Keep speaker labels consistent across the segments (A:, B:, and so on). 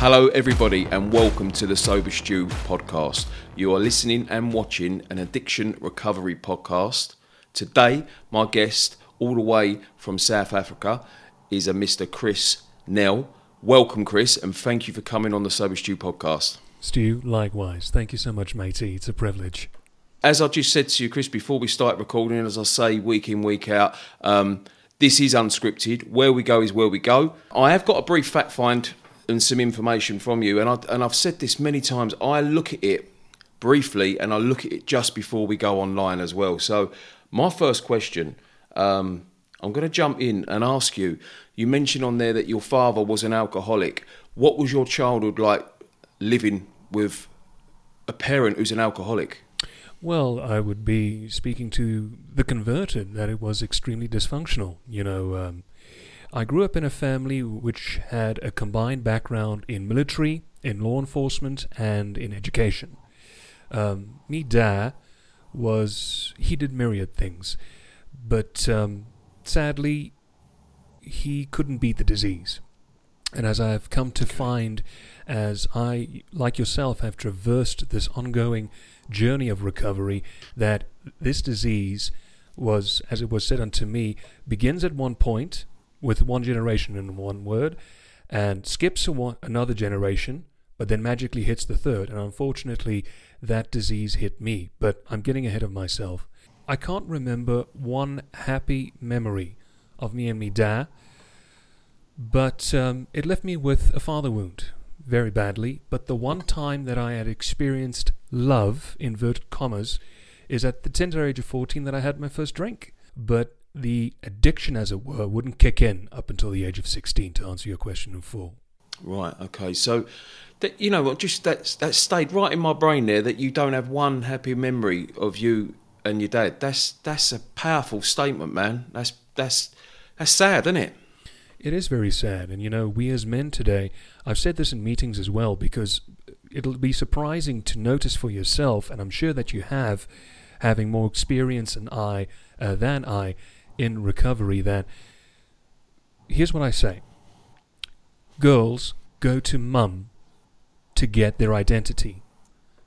A: Hello, everybody, and welcome to the Sober Stu podcast. You are listening and watching an addiction recovery podcast. Today, my guest, all the way from South Africa, is a Mr. Chris Nell. Welcome, Chris, and thank you for coming on the Sober Stu podcast.
B: Stu, likewise. Thank you so much, matey. It's a privilege.
A: As I just said to you, Chris, before we start recording, as I say week in, week out, um, this is unscripted. Where we go is where we go. I have got a brief fact find and some information from you, and, I, and I've said this many times. I look at it briefly, and I look at it just before we go online as well. So, my first question, um, I'm going to jump in and ask you. You mentioned on there that your father was an alcoholic. What was your childhood like living with a parent who's an alcoholic?
B: Well, I would be speaking to the converted that it was extremely dysfunctional. You know, um, I grew up in a family which had a combined background in military, in law enforcement, and in education. Um, me dad was he did myriad things, but um, sadly he couldn't beat the disease. And as I've come to find, as I, like yourself, have traversed this ongoing journey of recovery, that this disease was, as it was said unto me, begins at one point with one generation in one word, and skips one, another generation, but then magically hits the third. And unfortunately, that disease hit me. But I'm getting ahead of myself. I can't remember one happy memory of me and me dad but um, it left me with a father wound very badly. But the one time that I had experienced love, inverted commas, is at the tender age of 14 that I had my first drink. But the addiction, as it were, wouldn't kick in up until the age of 16, to answer your question in full.
A: Right. Okay. So, that, you know what? Just that that stayed right in my brain there. That you don't have one happy memory of you and your dad. That's that's a powerful statement, man. That's that's that's sad, isn't it?
B: It is very sad. And you know, we as men today, I've said this in meetings as well, because it'll be surprising to notice for yourself, and I'm sure that you have, having more experience than I, uh, than I in recovery, that here's what I say girls go to mum to get their identity,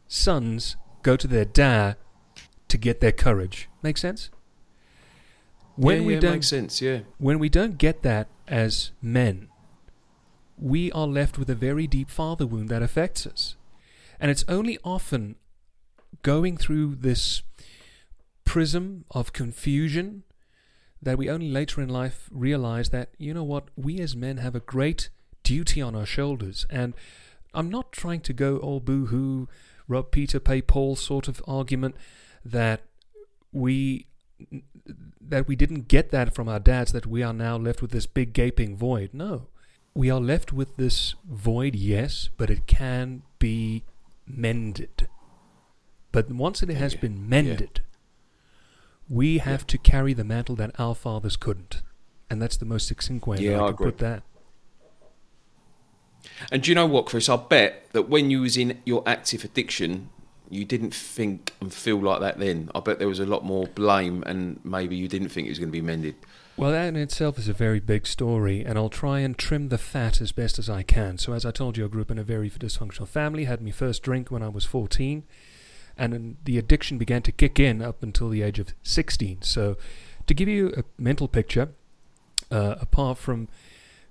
B: sons go to their dad to get their courage. Make sense?
A: When yeah, we yeah, don't, makes sense. Yeah.
B: When we don't get that as men, we are left with a very deep father wound that affects us, and it's only often going through this prism of confusion that we only later in life realize that you know what we as men have a great duty on our shoulders and i'm not trying to go all boo-hoo rob peter pay paul sort of argument that we that we didn't get that from our dads, that we are now left with this big gaping void. No. We are left with this void, yes, but it can be mended. But once it has been mended, yeah. We have yeah. to carry the mantle that our fathers couldn't. And that's the most succinct way yeah, I, I put that.
A: And do you know what, Chris? I bet that when you was in your active addiction, you didn't think and feel like that then. I bet there was a lot more blame, and maybe you didn't think it was going to be mended.
B: Well, that in itself is a very big story, and I'll try and trim the fat as best as I can. So, as I told you, I grew up in a very dysfunctional family, had my first drink when I was 14, and the addiction began to kick in up until the age of 16. So, to give you a mental picture, uh, apart from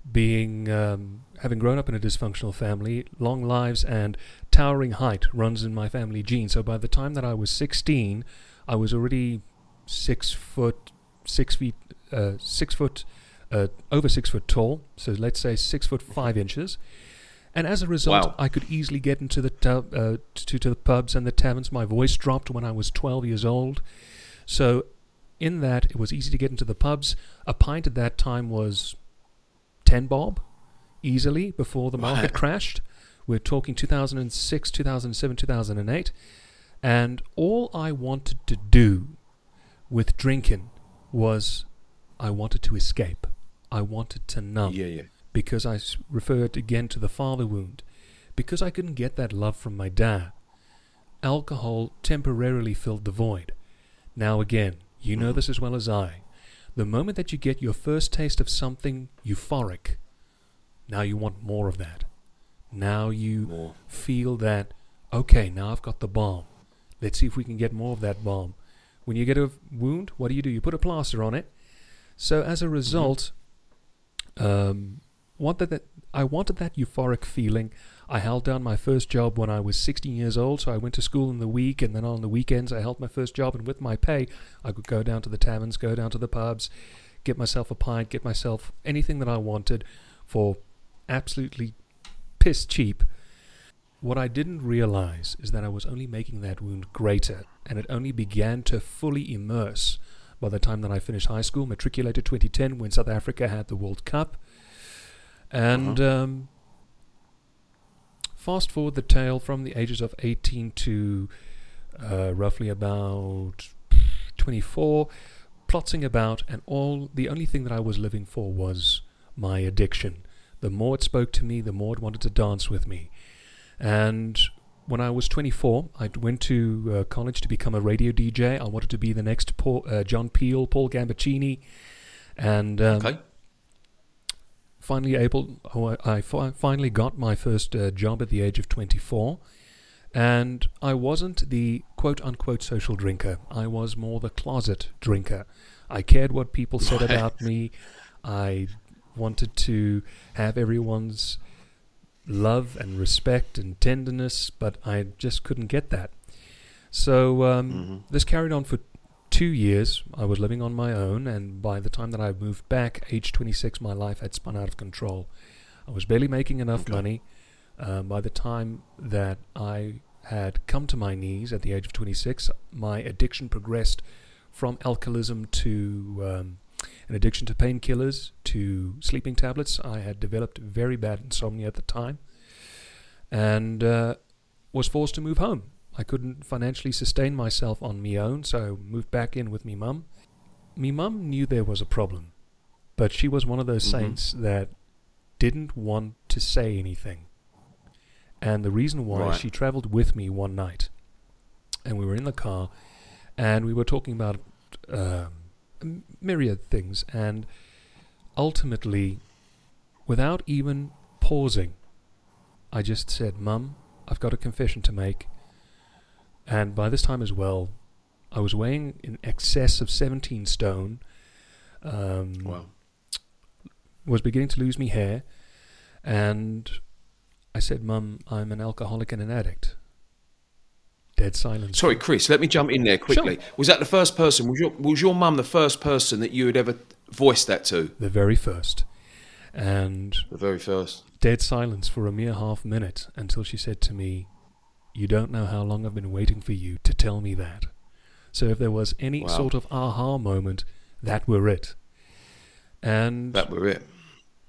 B: being um, having grown up in a dysfunctional family, long lives and towering height runs in my family gene. So by the time that I was 16, I was already six foot, six feet, uh, six foot, uh, over six foot tall. So let's say six foot five inches. And as a result, wow. I could easily get into the uh, to, to the pubs and the taverns. My voice dropped when I was 12 years old. So in that, it was easy to get into the pubs. A pint at that time was 10 bob easily before the market crashed. We're talking 2006, 2007, 2008. And all I wanted to do with drinking was I wanted to escape. I wanted to numb.
A: Yeah, yeah.
B: Because I referred again to the father wound. Because I couldn't get that love from my dad. Alcohol temporarily filled the void. Now, again, you know mm-hmm. this as well as I. The moment that you get your first taste of something euphoric, now you want more of that. Now you
A: More.
B: feel that, okay, now I've got the balm. Let's see if we can get more of that balm. When you get a wound, what do you do? You put a plaster on it. So as a result, um, wanted that I wanted that euphoric feeling. I held down my first job when I was 16 years old, so I went to school in the week, and then on the weekends I held my first job, and with my pay, I could go down to the taverns, go down to the pubs, get myself a pint, get myself anything that I wanted for absolutely piss cheap. What I didn't realize is that I was only making that wound greater, and it only began to fully immerse by the time that I finished high school, matriculated 2010 when South Africa had the World Cup. And um, fast forward the tale from the ages of 18 to uh, roughly about 24, plotting about, and all the only thing that I was living for was my addiction. The more it spoke to me, the more it wanted to dance with me. And when I was 24, I went to uh, college to become a radio DJ. I wanted to be the next Paul, uh, John Peel, Paul Gambaccini, and um,
A: Okay.
B: Finally able. Oh, I, I fi- finally got my first uh, job at the age of 24, and I wasn't the quote unquote social drinker. I was more the closet drinker. I cared what people said
A: Right.
B: about me. I wanted to have everyone's love and respect and tenderness, but I just couldn't get that. So um,
A: Mhm.
B: this carried on for two years. I was living on my own, and by the time that I moved back, age 26, my life had spun out of control. I was barely making enough
A: Okay.
B: money. Um, by the time that I had come to my knees at the age of 26, my addiction progressed from alcoholism to um, an addiction to painkillers to sleeping tablets. I had developed very bad insomnia at the time and uh, was forced to move home. I couldn't financially sustain myself on me own, so I moved back in with me mum. Me mum knew there was a problem, but she was one of those
A: Mhm.
B: saints that didn't want to say anything. And the reason why
A: Right.
B: she traveled with me one night, and we were in the car, and we were talking about um, m- myriad things, and ultimately, without even pausing, I just said, Mum, I've got a confession to make. And by this time as well, I was weighing in excess of 17 stone. Um,
A: Wow.
B: was beginning to lose me hair, and I said, "Mum, I'm an alcoholic and an addict." Dead silence.
A: Sorry, Chris. Let me jump in there quickly. Was that the first person? Was your was your mum the first person that you had ever voiced that to?
B: the very first, and
A: The very first.
B: dead silence for a mere half minute until she said to me, "You don't know how long I've been waiting for you to tell me that." So if there was any
A: Wow.
B: sort of aha moment, that were it. And
A: That were it.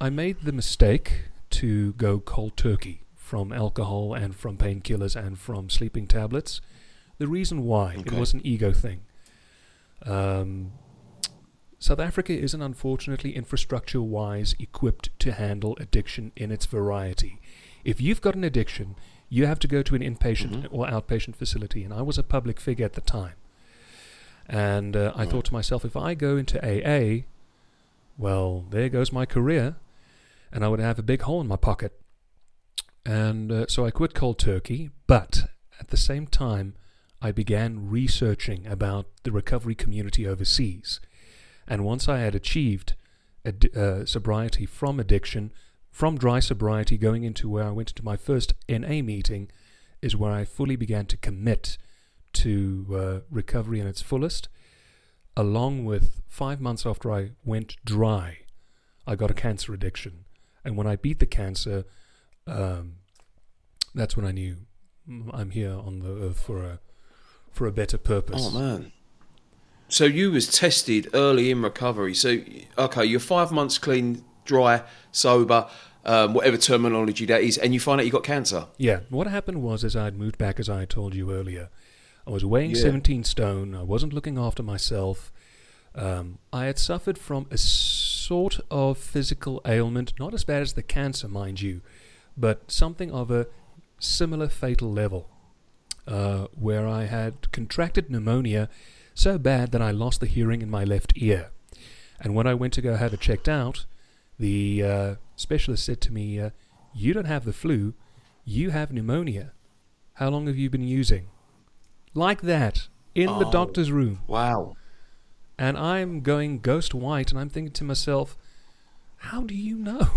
B: I made the mistake to go cold turkey from alcohol and from painkillers and from sleeping tablets. The reason why it was an ego thing. Um, South Africa isn't unfortunately infrastructure wise equipped to handle addiction in its variety. If you've got an addiction, you have to go to an inpatient
A: Mhm.
B: or outpatient facility, and I was a public figure at the time. And uh, I
A: Right.
B: thought to myself, if I go into AA, well, there goes my career, and I would have a big hole in my pocket. And uh, so I quit cold turkey, but at the same time, I began researching about the recovery community overseas. And once I had achieved ad- uh, sobriety from addiction, from dry sobriety going into where I went to my first NA meeting, is where I fully began to commit to uh, recovery in its fullest. Along with five months after I went dry, I got a cancer addiction. And when I beat the cancer, um, that's when I knew mm, I'm here on the earth for a for a better purpose.
A: Oh man. So you was tested early in recovery. So okay, you're five months clean, dry, sober, um, whatever terminology that is, and you find out you got cancer.
B: Yeah, what happened was as I had moved back, as I told you earlier, I was weighing
A: Yeah.
B: 17 stone. I wasn't looking after myself. Um, I had suffered from a sort of physical ailment, not as bad as the cancer, mind you, but something of a similar fatal level, uh, where I had contracted pneumonia so bad that I lost the hearing in my left ear. And when I went to go have it checked out, the uh, specialist said to me, uh, You don't have the flu, You have pneumonia. How long have you been using? Like that, in the
A: Oh.
B: doctor's room.
A: Wow.
B: And I'm going ghost white, and I'm thinking to myself, how do you know?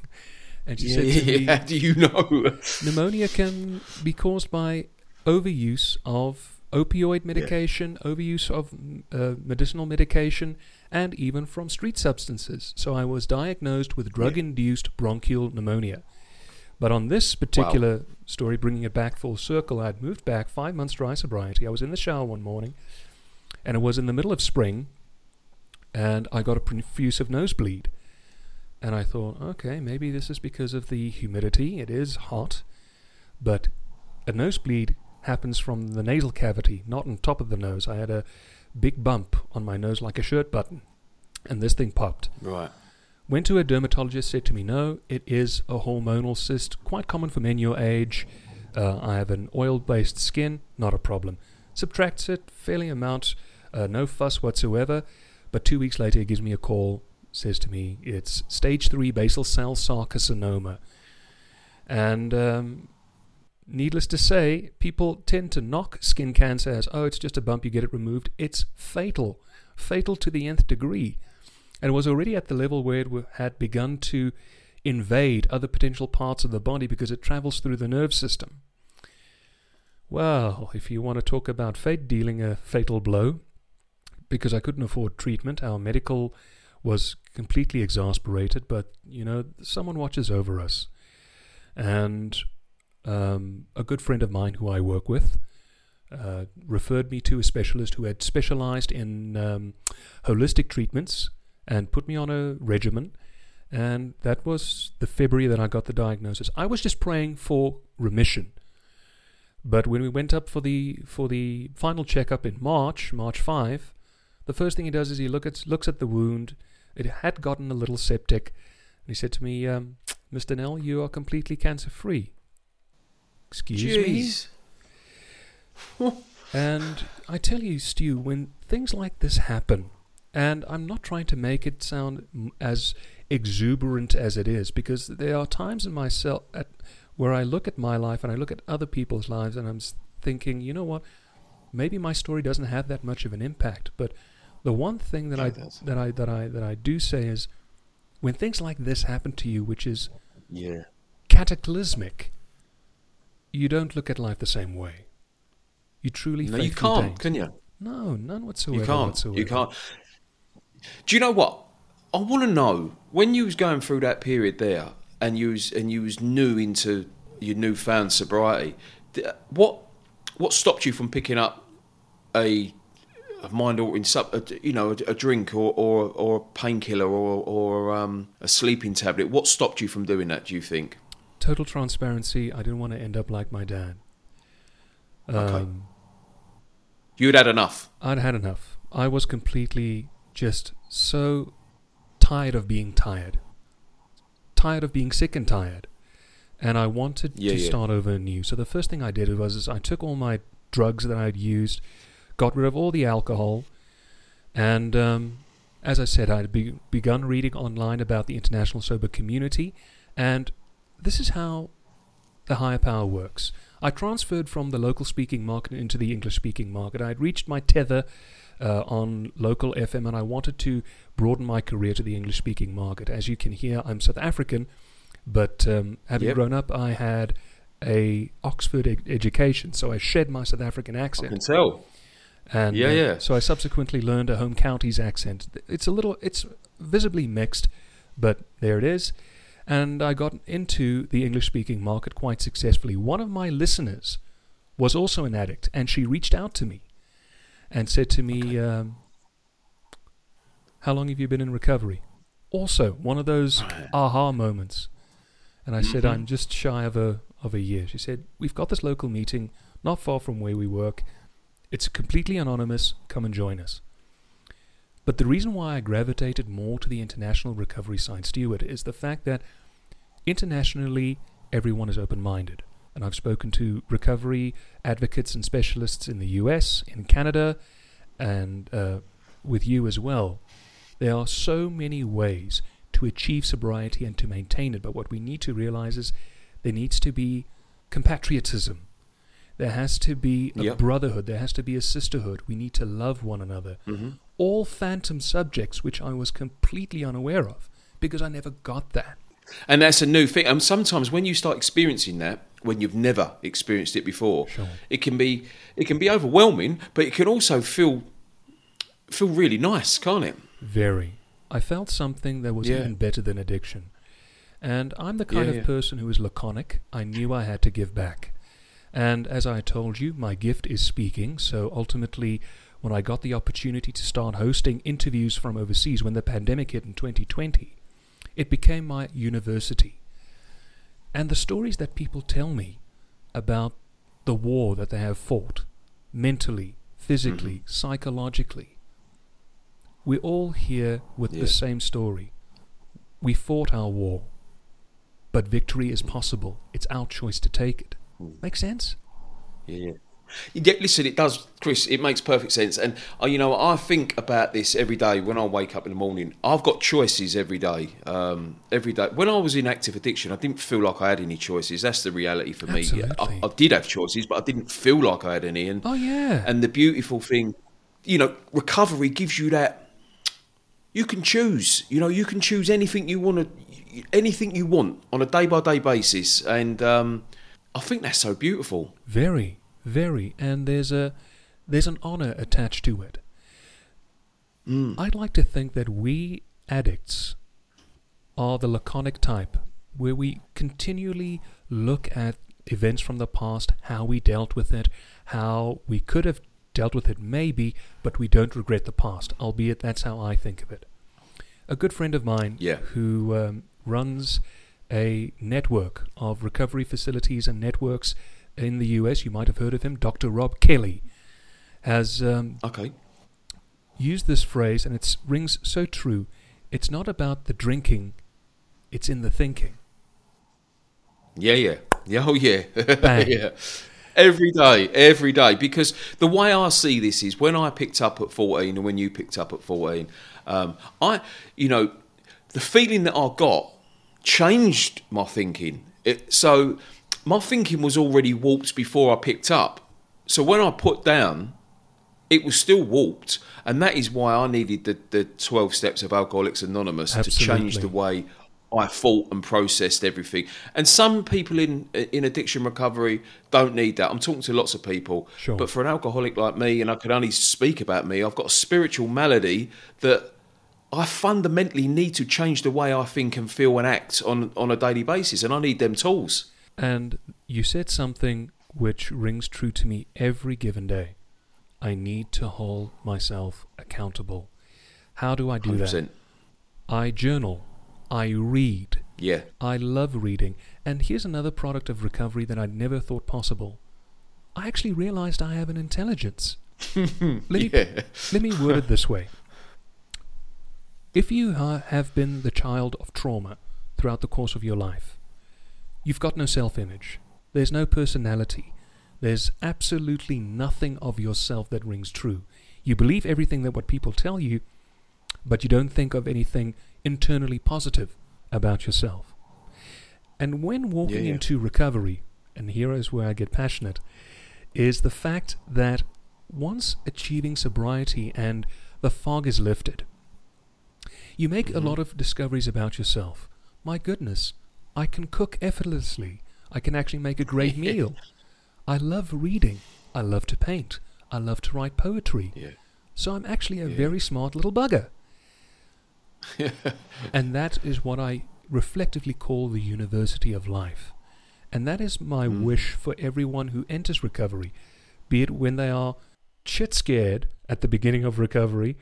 B: and she
A: Yeah,
B: said to me,
A: how do you know?
B: pneumonia can be caused by overuse of opioid medication, overuse of uh, medicinal medication, and even from street substances. So I was diagnosed with drug induced bronchial pneumonia. But on this particular story, bringing it back full circle, I'd moved back five months dry sobriety. I was in the shower one morning, and it was in the middle of spring, and I got a profusive nosebleed. And I thought, okay, maybe this is because of the humidity. It is hot, but a nosebleed happens from the nasal cavity, not on top of the nose. I had a big bump on my nose like a shirt button, and this thing popped.
A: Right.
B: Went to a dermatologist, said to me, no, it is a hormonal cyst, quite common for men your age. Uh, I have an oil based skin, not a problem. Subtracts it, fairly amount, uh, no fuss whatsoever. But two weeks later, he gives me a call, says to me, it's stage three basal cell carcinoma. And um, needless to say, people tend to knock skin cancer as, oh, it's just a bump, you get it removed. It's fatal, fatal to the nth degree. And it was already at the level where it had begun to invade other potential parts of the body because it travels through the nerve system. Well, if you want to talk about fate dealing a fatal blow, because I couldn't afford treatment, our medical was completely exasperated, but, you know, someone watches over us. And um, a good friend of mine who I work with uh, referred me to a specialist who had specialized in um, holistic treatments and put me on a regimen. And that was the February that I got the diagnosis. I was just praying for remission. But when we went up for the for the final checkup in March, March five, the first thing he does is he look at, looks at the wound. It had gotten a little septic, and he said to me, um, "Mr. Nell, you are completely cancer free." Excuse me. And I tell you, Stu, when things like this happen, and I'm not trying to make it sound m- as exuberant as it is, because there are times in myself at, where I look at my life and I look at other people's lives, and I'm thinking, you know what? Maybe my story doesn't have that much of an impact, but the one thing that I that I that I that I do say is, when things like this happen to you, which is
A: Yeah.
B: cataclysmic, you don't look at life the same way. You truly
A: No, you can't,
B: don't.
A: can you?
B: No, none whatsoever.
A: You can't.
B: Whatsoever.
A: You can't. Do you know what? I want to know when you was going through that period there, and you was and you was new into your newfound sobriety. What what stopped you from picking up a, a mind altering sub, a, you know, a, a drink or or, or a painkiller or or um, a sleeping tablet? What stopped you from doing that? Do you think?
B: Total transparency. I didn't want to end up like my dad. Um,
A: Okay. You'd had enough.
B: I'd had enough. I was completely just so tired of being tired. Tired of being sick and tired. And I wanted
A: Yeah,
B: to
A: yeah.
B: start over anew. So the first thing I did was is I took all my drugs that I'd used, got rid of all the alcohol, and um, as I said, I'd be, begun reading online about the international sober community, and this is how the higher power works. I transferred from the local speaking market into the English speaking market. I had reached my tether uh, on local FM and I wanted to broaden my career to the English speaking market. As you can hear, I'm South African, but um, having
A: Yep.
B: grown up, I had a Oxford ed- education, so I shed my South African accent.
A: I can tell.
B: And
A: Yeah,
B: uh,
A: yeah.
B: So I subsequently learned a home counties accent. It's a little, it's visibly mixed, but there it is. And I got into the English speaking market quite successfully. One of my listeners was also an addict, and she reached out to me and said to me, um, How long have you been in recovery? Also, one of those aha moments. And I said,
A: Mhm.
B: I'm just shy of a, of a year. She said, We've got this local meeting not far from where we work. It's completely anonymous. Come and join us. But the reason why I gravitated more to the international recovery side, Stewart, is the fact that internationally everyone is open minded. And I've spoken to recovery advocates and specialists in the US, in Canada, and uh, with you as well. There are so many ways to achieve sobriety and to maintain it, but what we need to realize is there needs to be compatriotism. There has to be a
A: Yep.
B: brotherhood. There has to be a sisterhood. We need to love one another. All phantom subjects which I was completely unaware of because I never got that.
A: And that's a new thing. And sometimes when you start experiencing that, when you've never experienced it before,
B: Sure.
A: it can be it can be overwhelming, but it can also feel feel really nice, can't it?
B: Very. I felt something that was
A: Yeah.
B: even better than addiction. And I'm the kind
A: Yeah,
B: of
A: yeah.
B: person who is laconic. I knew I had to give back. And as I told you, my gift is speaking. So ultimately, when I got the opportunity to start hosting interviews from overseas when the pandemic hit in 2020, it became my university. And the stories that people tell me about the war that they have fought, mentally, physically,
A: Mm-hmm.
B: psychologically, we're all here with
A: Yeah.
B: the same story. We fought our war, but victory is possible. It's our choice to take it.
A: Mm.
B: Make sense?
A: Yeah. Yeah, listen, it does, Chris. It makes perfect sense, and uh, you know, I think about this every day when I wake up in the morning. I've got choices every day. Um, every day. When I was in active addiction, I didn't feel like I had any choices. That's the reality for me. I, I did have choices, but I didn't feel like I had any. And
B: Oh yeah.
A: and the beautiful thing, you know, recovery gives you that. You can choose. You know, you can choose anything you want to, anything you want on a day by day basis, and um, I think that's so beautiful.
B: Very, very, and there's a there's an honor attached to it. I'd like to think that we addicts are the laconic type, where we continually look at events from the past, how we dealt with it, how we could have dealt with it maybe, but we don't regret the past, albeit that's how I think of it. A good friend of mine
A: Yeah.
B: who um, runs a network of recovery facilities and networks in the US, you might have heard of him, Dr. Rob Kelly, has um,
A: Okay.
B: used this phrase, and it rings so true. It's not about the drinking, it's in the thinking.
A: Yeah, yeah, yeah. Oh, yeah,
B: Bang.
A: yeah. Every day, every day. Because the way I see this is when I picked up at fourteen, and when you picked up at fourteen, um, I, you know, the feeling that I got changed my thinking. It, so my thinking was already warped before I picked up. So when I put down, it was still warped, and that is why I needed the, the twelve steps of Alcoholics Anonymous to change the way I thought and processed everything. And some people in in addiction recovery don't need that. I'm talking to lots of people,
B: Sure.
A: but for an alcoholic like me, and I can only speak about me, I've got a spiritual malady that I fundamentally need to change the way I think and feel and act on on a daily basis, and I need them tools.
B: And you said something which rings true to me every given day. I need to hold myself accountable. How do I do that?
A: 100%.
B: I journal. I read.
A: Yeah.
B: I love reading. And here's another product of recovery that I never thought possible. I actually realized I have an intelligence. let, me,
A: Yeah.
B: let me word it this way. If you ha- have been the child of trauma throughout the course of your life, you've got no self image, there's no personality, there's absolutely nothing of yourself that rings true. You believe everything that what people tell you, but you don't think of anything internally positive about yourself. And when walking
A: Yeah, yeah.
B: into recovery, and here is where I get passionate, is the fact that once achieving sobriety and the fog is lifted, you make a mm-hmm. lot of discoveries about yourself. My goodness, I can cook effortlessly. I can actually make a great meal. I love reading. I love to paint. I love to write poetry.
A: Yeah.
B: So I'm actually a
A: Yeah.
B: very smart little bugger. and that is what I reflectively call the university of life. And that is my
A: Mm.
B: wish for everyone who enters recovery, be it when they are chit scared at the beginning of recovery,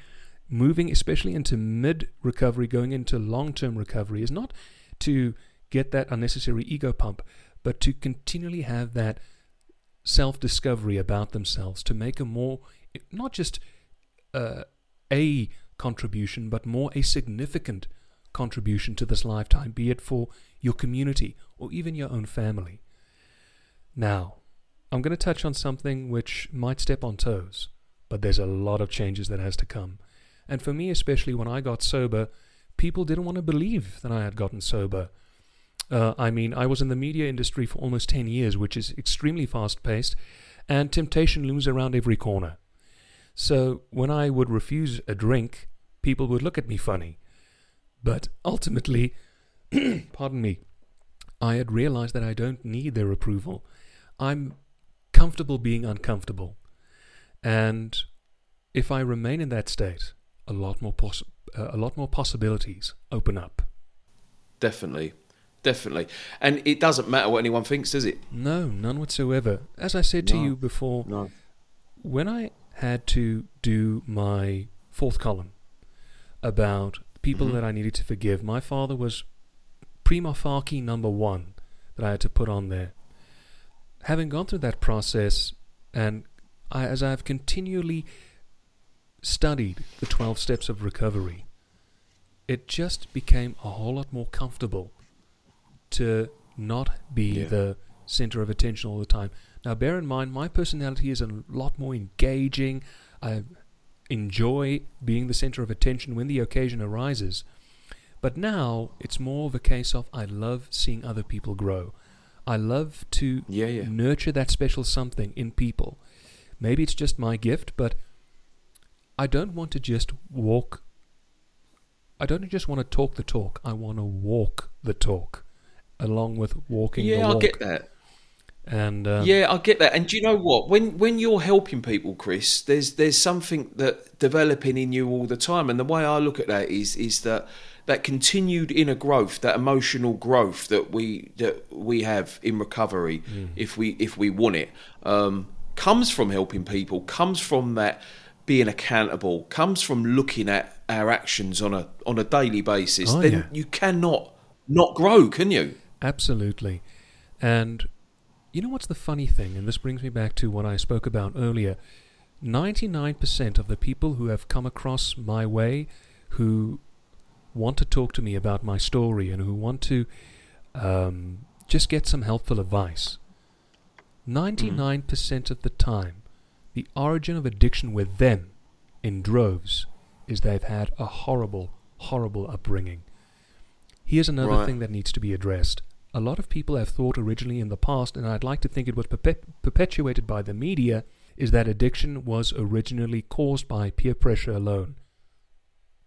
B: moving especially into mid recovery, going into long term recovery, is not to get that unnecessary ego pump, but to continually have that self discovery about themselves, to make a more, not just uh, a contribution, but more a significant contribution to this lifetime, be it for your community or even your own family. Now, I'm going to touch on something which might step on toes, but there's a lot of changes that has to come. And for me, especially when I got sober, people didn't want to believe that I had gotten sober. Uh, I mean, I was in the media industry for almost 10 years, which is extremely fast paced, and temptation looms around every corner. So when I would refuse a drink, people would look at me funny. But ultimately, pardon me, I had realized that I don't need their approval. I'm comfortable being uncomfortable. And if I remain in that state, a lot more poss- uh, a lot more possibilities open up.
A: Definitely. Definitely. And it doesn't matter what anyone thinks, does it?
B: No, none whatsoever. As I said to you before,
A: No.
B: when I had to do my fourth column about people
A: Mhm.
B: that I needed to forgive, my father was prima facie number one that I had to put on there. Having gone through that process, and I, as I've continually studied the 12 steps of recovery, it just became a whole lot more comfortable to not be
A: Yeah.
B: the center of attention all the time. Now, bear in mind, my personality is a lot more engaging. I enjoy being the center of attention when the occasion arises. But now it's more of a case of I love seeing other people grow. I love to
A: Yeah, yeah.
B: nurture that special something in people. Maybe it's just my gift, but I don't want to just walk. I don't just want to talk the talk. I want to walk the talk, along with walking the
A: Yeah,
B: walk.
A: I get that.
B: And um,
A: yeah, I get that. And do you know what? When when you're helping people, Chris, there's there's something that developing in you all the time. And the way I look at that is is that that continued inner growth, that emotional growth that we that we have in recovery, if we if we want it, um, comes from helping people, comes from that being accountable, comes from looking at our actions on a on a daily basis.
B: Oh,
A: then
B: yeah.
A: you cannot not grow, can you?
B: Absolutely. And you know what's the funny thing? And this brings me back to what I spoke about earlier. 99% of the people who have come across my way who want to talk to me about my story and who want to um, just get some helpful advice, 99% of the time, the origin of addiction with them in droves is they've had a horrible, horrible upbringing. Here's another
A: Right.
B: thing that needs to be addressed. A lot of people have thought originally in the past, and I'd like to think it was perpet- perpetuated by the media, is that addiction was originally caused by peer pressure alone.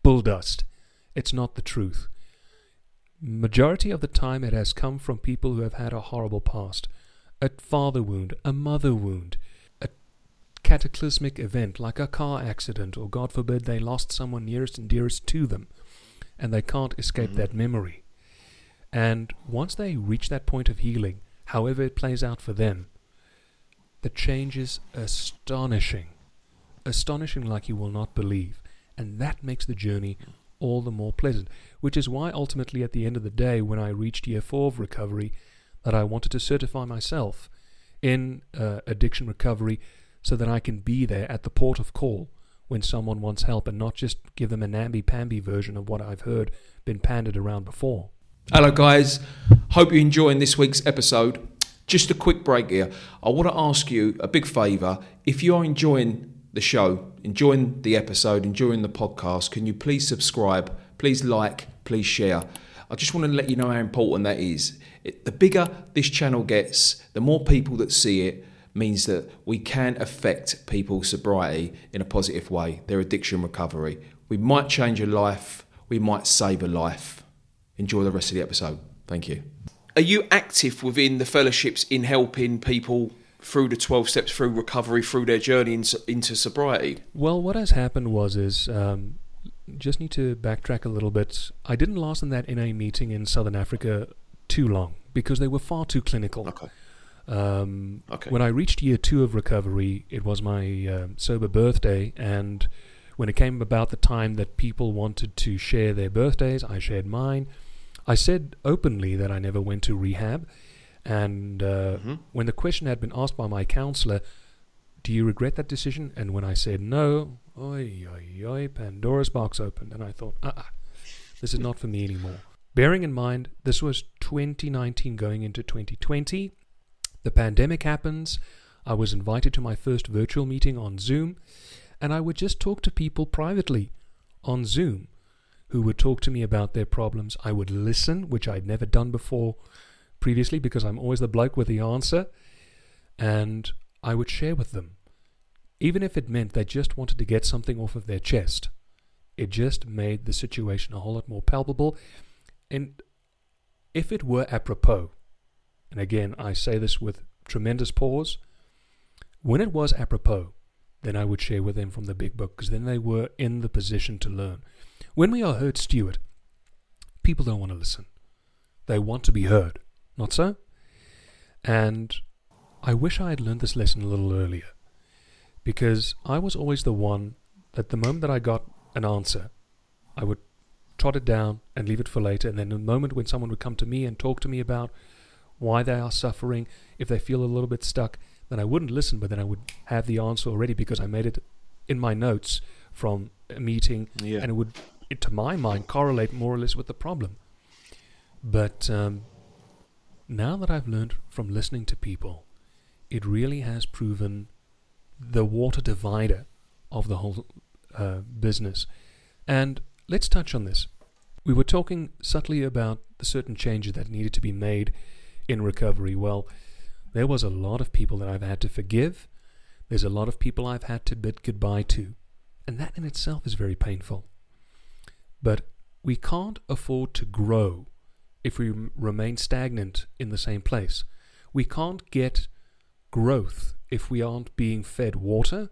B: Bull dust. It's not the truth. Majority of the time, it has come from people who have had a horrible past a father wound, a mother wound, a cataclysmic event like a car accident, or God forbid they lost someone nearest and dearest to them, and they can't escape
A: Mhm.
B: that memory. And once they reach that point of healing, however it plays out for them, the change is astonishing. Astonishing like you will not believe. And that makes the journey all the more pleasant. Which is why ultimately at the end of the day, when I reached year four of recovery, that I wanted to certify myself in uh, addiction recovery so that I can be there at the port of call when someone wants help and not just give them a namby-pamby version of what I've heard been pandered around before.
A: Hello, guys. Hope you're enjoying this week's episode. Just a quick break here. I want to ask you a big favour. If you are enjoying the show, enjoying the episode, enjoying the podcast, can you please subscribe? Please like, please share. I just want to let you know how important that is. It, the bigger this channel gets, the more people that see it means that we can affect people's sobriety in a positive way, their addiction recovery. We might change a life, we might save a life. Enjoy the rest of the episode. Thank you. Are you active within the fellowships in helping people through the 12 steps through recovery, through their journey in, into sobriety?
B: Well, what has happened was is um, just need to backtrack a little bit. I didn't last in that NA meeting in Southern Africa too long because they were far too clinical.
A: Okay.
B: Um,
A: Okay.
B: When I reached year two of recovery, it was my um sober birthday, and when it came about the time that people wanted to share their birthdays, I shared mine. I said openly that I never went to rehab, and uh,
A: Mhm.
B: when the question had been asked by my counselor, "Do you regret that decision?" and when I said no, oi oi oi, Pandora's box opened, and I thought, ah, uh this is not for me anymore. Bearing in mind, this was 2019 going into 2020. The pandemic happens. I was invited to my first virtual meeting on Zoom, and I would just talk to people privately on Zoom who would talk to me about their problems. I would listen, which I'd never done before previously because I'm always the bloke with the answer. And I would share with them, even if it meant they just wanted to get something off of their chest. It just made the situation a whole lot more palpable. And if it were apropos, and again, I say this with tremendous pause, when it was apropos, then I would share with them from the big book because then they were in the position to learn. When we are heard, Stuart, people don't want to listen. They want to be heard. Not so? And I wish I had learned this lesson a little earlier because I was always the one that the moment that I got an answer, I would trot it down and leave it for later. And then the moment when someone would come to me and talk to me about why they are suffering, if they feel a little bit stuck, then I wouldn't listen, but then I would have the answer already because I made it in my notes from a meeting,
A: Yeah.
B: and it would, it, to my mind, correlate more or less with the problem. But um, now that I've learned from listening to people, it really has proven the water divider of the whole uh, business. And let's touch on this. We were talking subtly about the certain changes that needed to be made in recovery. Well, there was a lot of people that I've had to forgive. There's a lot of people I've had to bid goodbye to. And that in itself is very painful. But we can't afford to grow if we remain stagnant in the same place. We can't get growth if we aren't being fed water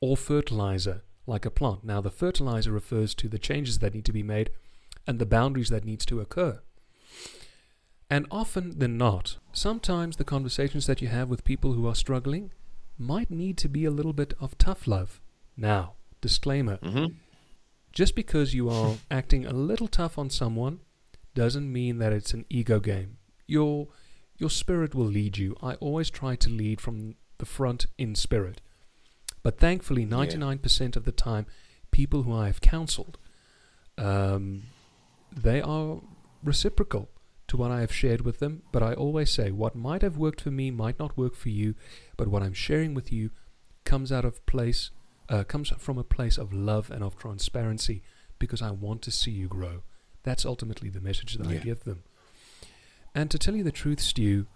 B: or fertilizer like a plant. Now, the fertilizer refers to the changes that need to be made and the boundaries that needs to occur. And often than not, sometimes the conversations that you have with people who are struggling might need to be a little bit of tough love. Now, disclaimer
A: Mm-hmm.
B: just because you are acting a little tough on someone doesn't mean that it's an ego game. Your your spirit will lead you. I always try to lead from the front in spirit. But thankfully, 99% of the time, people who I have counseled, um, they are reciprocal to what I have shared with them. But I always say, what might have worked for me might not work for you. But what I'm sharing with you comes out of place, uh, comes from a place of love and of transparency, because I want to see you grow. That's ultimately the message that I give them. And to tell you the truth, Stu,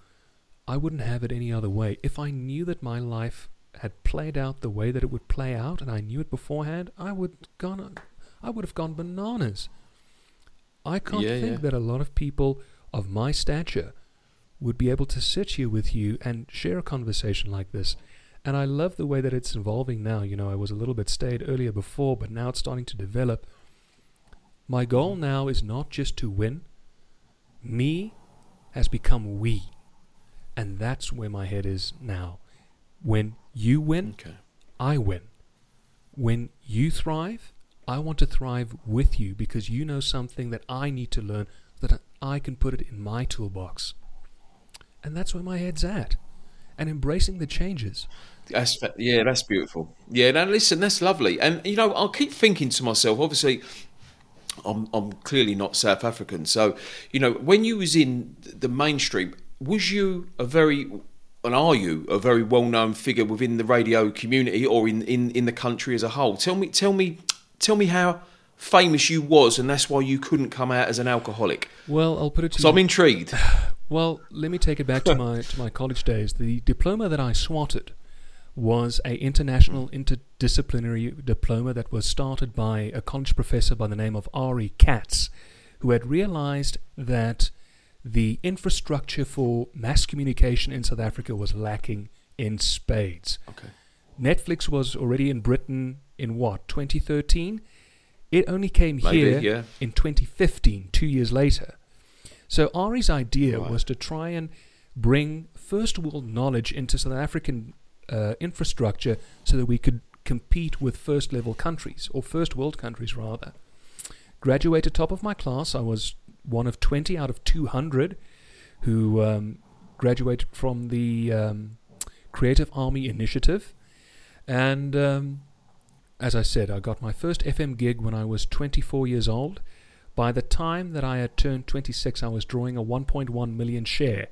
B: I wouldn't have it any other way. If I knew that my life had played out the way that it would play out, and I knew it beforehand, I would gone, I would have gone bananas. I can't
A: Yeah,
B: think
A: yeah.
B: that a lot of people of my stature would be able to sit here with you and share a conversation like this. And I love the way that it's evolving now. You know, I was a little bit staid earlier before, but now it's starting to develop. My goal now is not just to win. Me has become we. And that's where my head is now. When you win,
A: Okay.
B: I win. When you thrive, I want to thrive with you because you know something that I need to learn that I can put it in my toolbox. And that's where my head's at. And embracing the changes.
A: That's yeah, that's beautiful. Yeah, now listen, that's lovely. And you know, I'll keep thinking to myself. Obviously, I'm I'm clearly not South African, so you know, when you was in the mainstream, was you a very and are you a very well known figure within the radio community or in, in, in the country as a whole? Tell me, tell me, tell me how famous you was, and that's why you couldn't come out as an alcoholic.
B: Well, I'll put it to
A: So
B: you.
A: So I'm intrigued.
B: Well, let me take it back to my to my college days. The diploma that I swatted was a international interdisciplinary diploma that was started by a college professor by the name of Ari Katz, who had realized that the infrastructure for mass communication in South Africa was lacking in spades.
A: Okay.
B: Netflix was already in Britain in what 2013. It only came
A: Maybe,
B: here
A: yeah.
B: in 2015, two years later. So Ari's idea
A: Right.
B: was to try and bring first world knowledge into South African uh, infrastructure so that we could compete with first level countries, or first world countries rather. Graduated top of my class. I was one of 20 out of 200 who um, graduated from the um, Creative Army Initiative. And um, as I said, I got my first FM gig when I was 24 years old. By the time that I had turned 26, I was drawing a 1.1 million share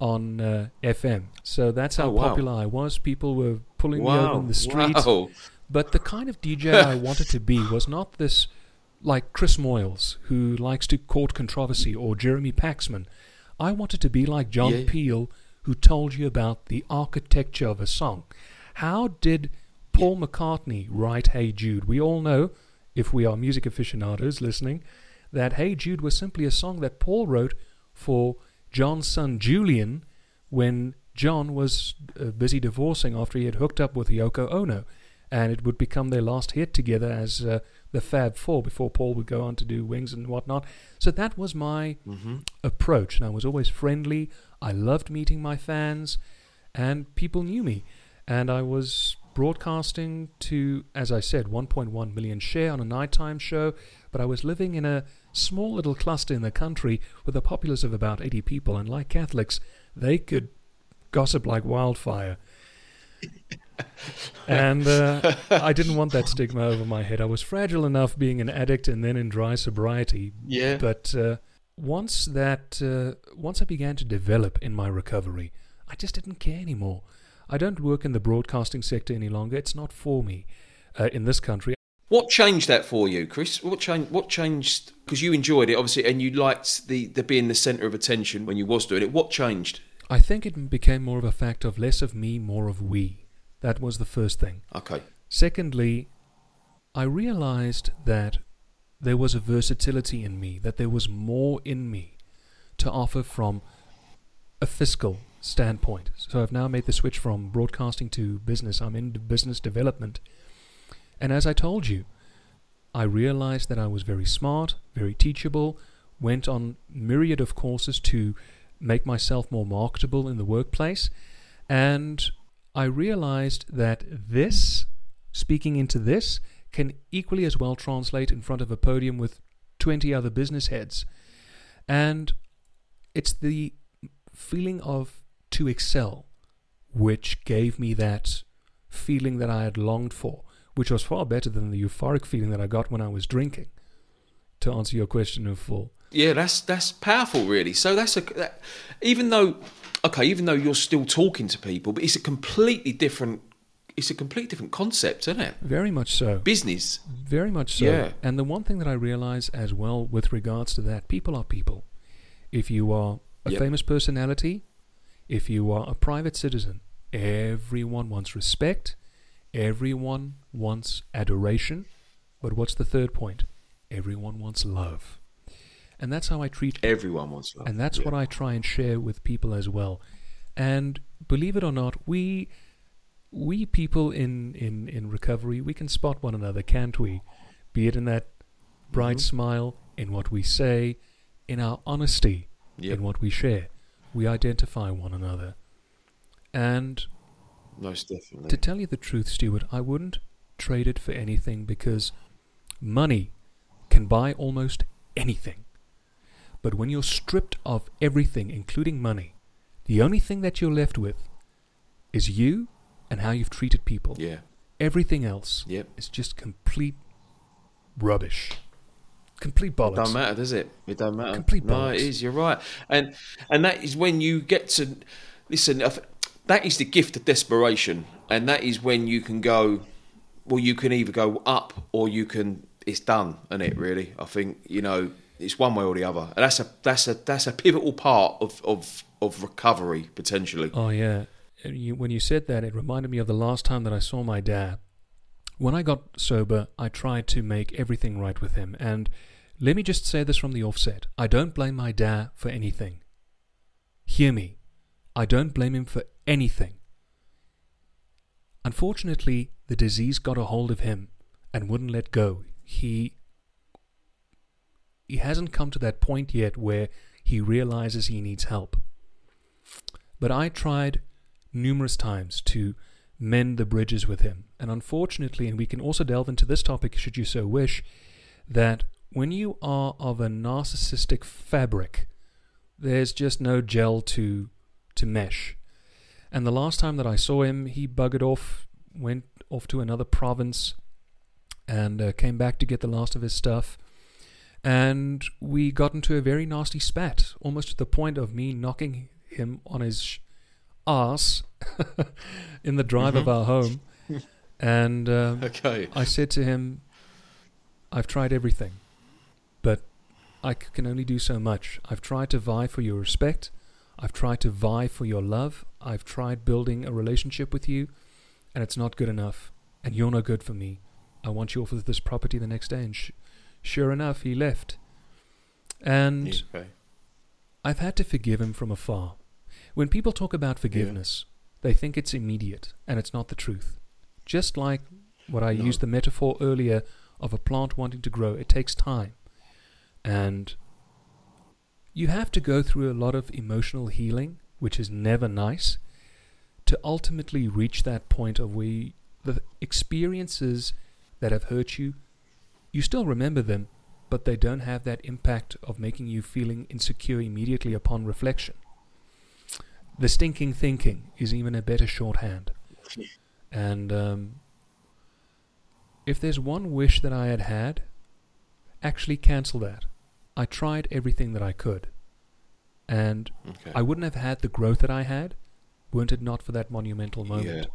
B: on uh, FM. So that's how
A: Oh, wow.
B: popular I was. People were pulling me over
A: Wow.
B: in the streets.
A: Wow.
B: But the kind of DJ I wanted to be was not this like Chris Moyles, who likes to court controversy, or Jeremy Paxman. I wanted to be like John
A: Yeah.
B: Peel, who told you about the architecture of a song. How did Paul McCartney write Hey Jude? We all know, if we are music aficionados listening, that Hey Jude was simply a song that Paul wrote for John's son Julian when John was uh, busy divorcing after he had hooked up with Yoko Ono. And it would become their last hit together as uh, the Fab Four before Paul would go on to do Wings and whatnot. So that was my approach. And I was always friendly. I loved meeting my fans, and people knew me. And I was broadcasting to, as I said, 1.1 million share on a nighttime show, but I was living in a small little cluster in the country with a populace of about 80 people, and like Catholics, they could gossip like wildfire. and uh, I didn't want that stigma over my head. I was fragile enough being an addict and then in dry sobriety.
A: Yeah.
B: But uh, once that, uh, once I began to develop in my recovery, I just didn't care anymore. I don't work in the broadcasting sector any longer. It's not for me uh, in this country.
A: What changed that for you, Chris? What changed? What changed? Because you enjoyed it, obviously, and you liked the, the being the centre of attention when you was doing it. What changed?
B: I think it became more of a fact of less of me, more of we. That was the first thing.
A: Okay.
B: Secondly, I realized that there was a versatility in me, that there was more in me to offer from a fiscal standpoint. So I've now made the switch from broadcasting to business. I'm in business development. And as I told you, I realized that I was very smart, very teachable, went on myriad of courses to make myself more marketable in the workplace, and I realized that this, speaking into this, can equally as well translate in front of a podium with 20 other business heads. And it's the feeling of to excel which gave me that feeling that I had longed for, which was far better than the euphoric feeling that I got when I was drinking. To answer your question in full.
A: Yeah, that's that's powerful, really. So that's a that, even though okay, even though you're still talking to people, but it's a completely different. It's a completely different concept, isn't it?
B: Very much so.
A: Business.
B: Very much so.
A: Yeah.
B: And the one thing that I realize as well with regards to that, people are people. If you are a
A: Yep.
B: famous personality, if you are a private citizen, everyone wants respect, everyone wants adoration. But what's the third point? Everyone wants love. And that's how I treat
A: Everyone wants love.
B: and that's
A: Yeah.
B: what I try and share with people as well. And believe it or not, we we people in, in, in recovery, we can spot one another, can't we? Be it in that bright
A: Mhm.
B: smile, in what we say, in our honesty,
A: Yep.
B: in what we share. We identify one another. And
A: Most definitely.
B: to tell you the truth, Stuart, I wouldn't trade it for anything because money can buy almost anything. But when you're stripped of everything, including money, the only thing that you're left with is you and how you've treated people.
A: yeah.
B: Everything else
A: Yep.
B: is just complete rubbish. Complete bollocks.
A: It don't matter, does it? It don't matter.
B: Complete bollocks.
A: no, it is. You're right, and and that is when you get to listen. That is the gift of desperation, and that is when you can go. Well, you can either go up or you can. It's done, and it really. I think you know it's one way or the other, and that's a that's a that's a pivotal part of of of recovery potentially.
B: Oh yeah. When you said that, it reminded me of the last time that I saw my dad. When I got sober, I tried to make everything right with him. And let me just say this from the offset: I don't blame my dad for anything. Hear me. I don't blame him for anything. Unfortunately, the disease got a hold of him and wouldn't let go. He he hasn't come to that point yet where he realizes he needs help. But I tried numerous times to mend the bridges with him. And unfortunately, and we can also delve into this topic should you so wish, that when you are of a narcissistic fabric, there's just no gel to to mesh. And the last time that I saw him, he buggered off, went off to another province, and uh, came back to get the last of his stuff. And we got into a very nasty spat, almost to the point of me knocking him on his ass in the drive of
A: Mhm.
B: our home. And um,
A: Okay.
B: I said to him, I've tried everything. but I c- can only do so much. I've tried to vie for your respect. I've tried to vie for your love. I've tried building a relationship with you, and it's not good enough. And you're no good for me. I want you off of this property the next day. And sh- sure enough, he left. And
A: Okay.
B: I've had to forgive him from afar. When people talk about forgiveness, they think it's immediate, and it's not the truth. Just like what I
A: No.
B: used the metaphor earlier of a plant wanting to grow, it takes time. And you have to go through a lot of emotional healing, which is never nice, to ultimately reach that point of where the experiences that have hurt you, you still remember them, but they don't have that impact of making you feeling insecure immediately upon reflection. The stinking thinking is even a better shorthand. And um, if there's one wish that I had had, actually cancel that. I tried everything that I could. And
A: Okay.
B: I wouldn't have had the growth that I had weren't it not for that monumental moment.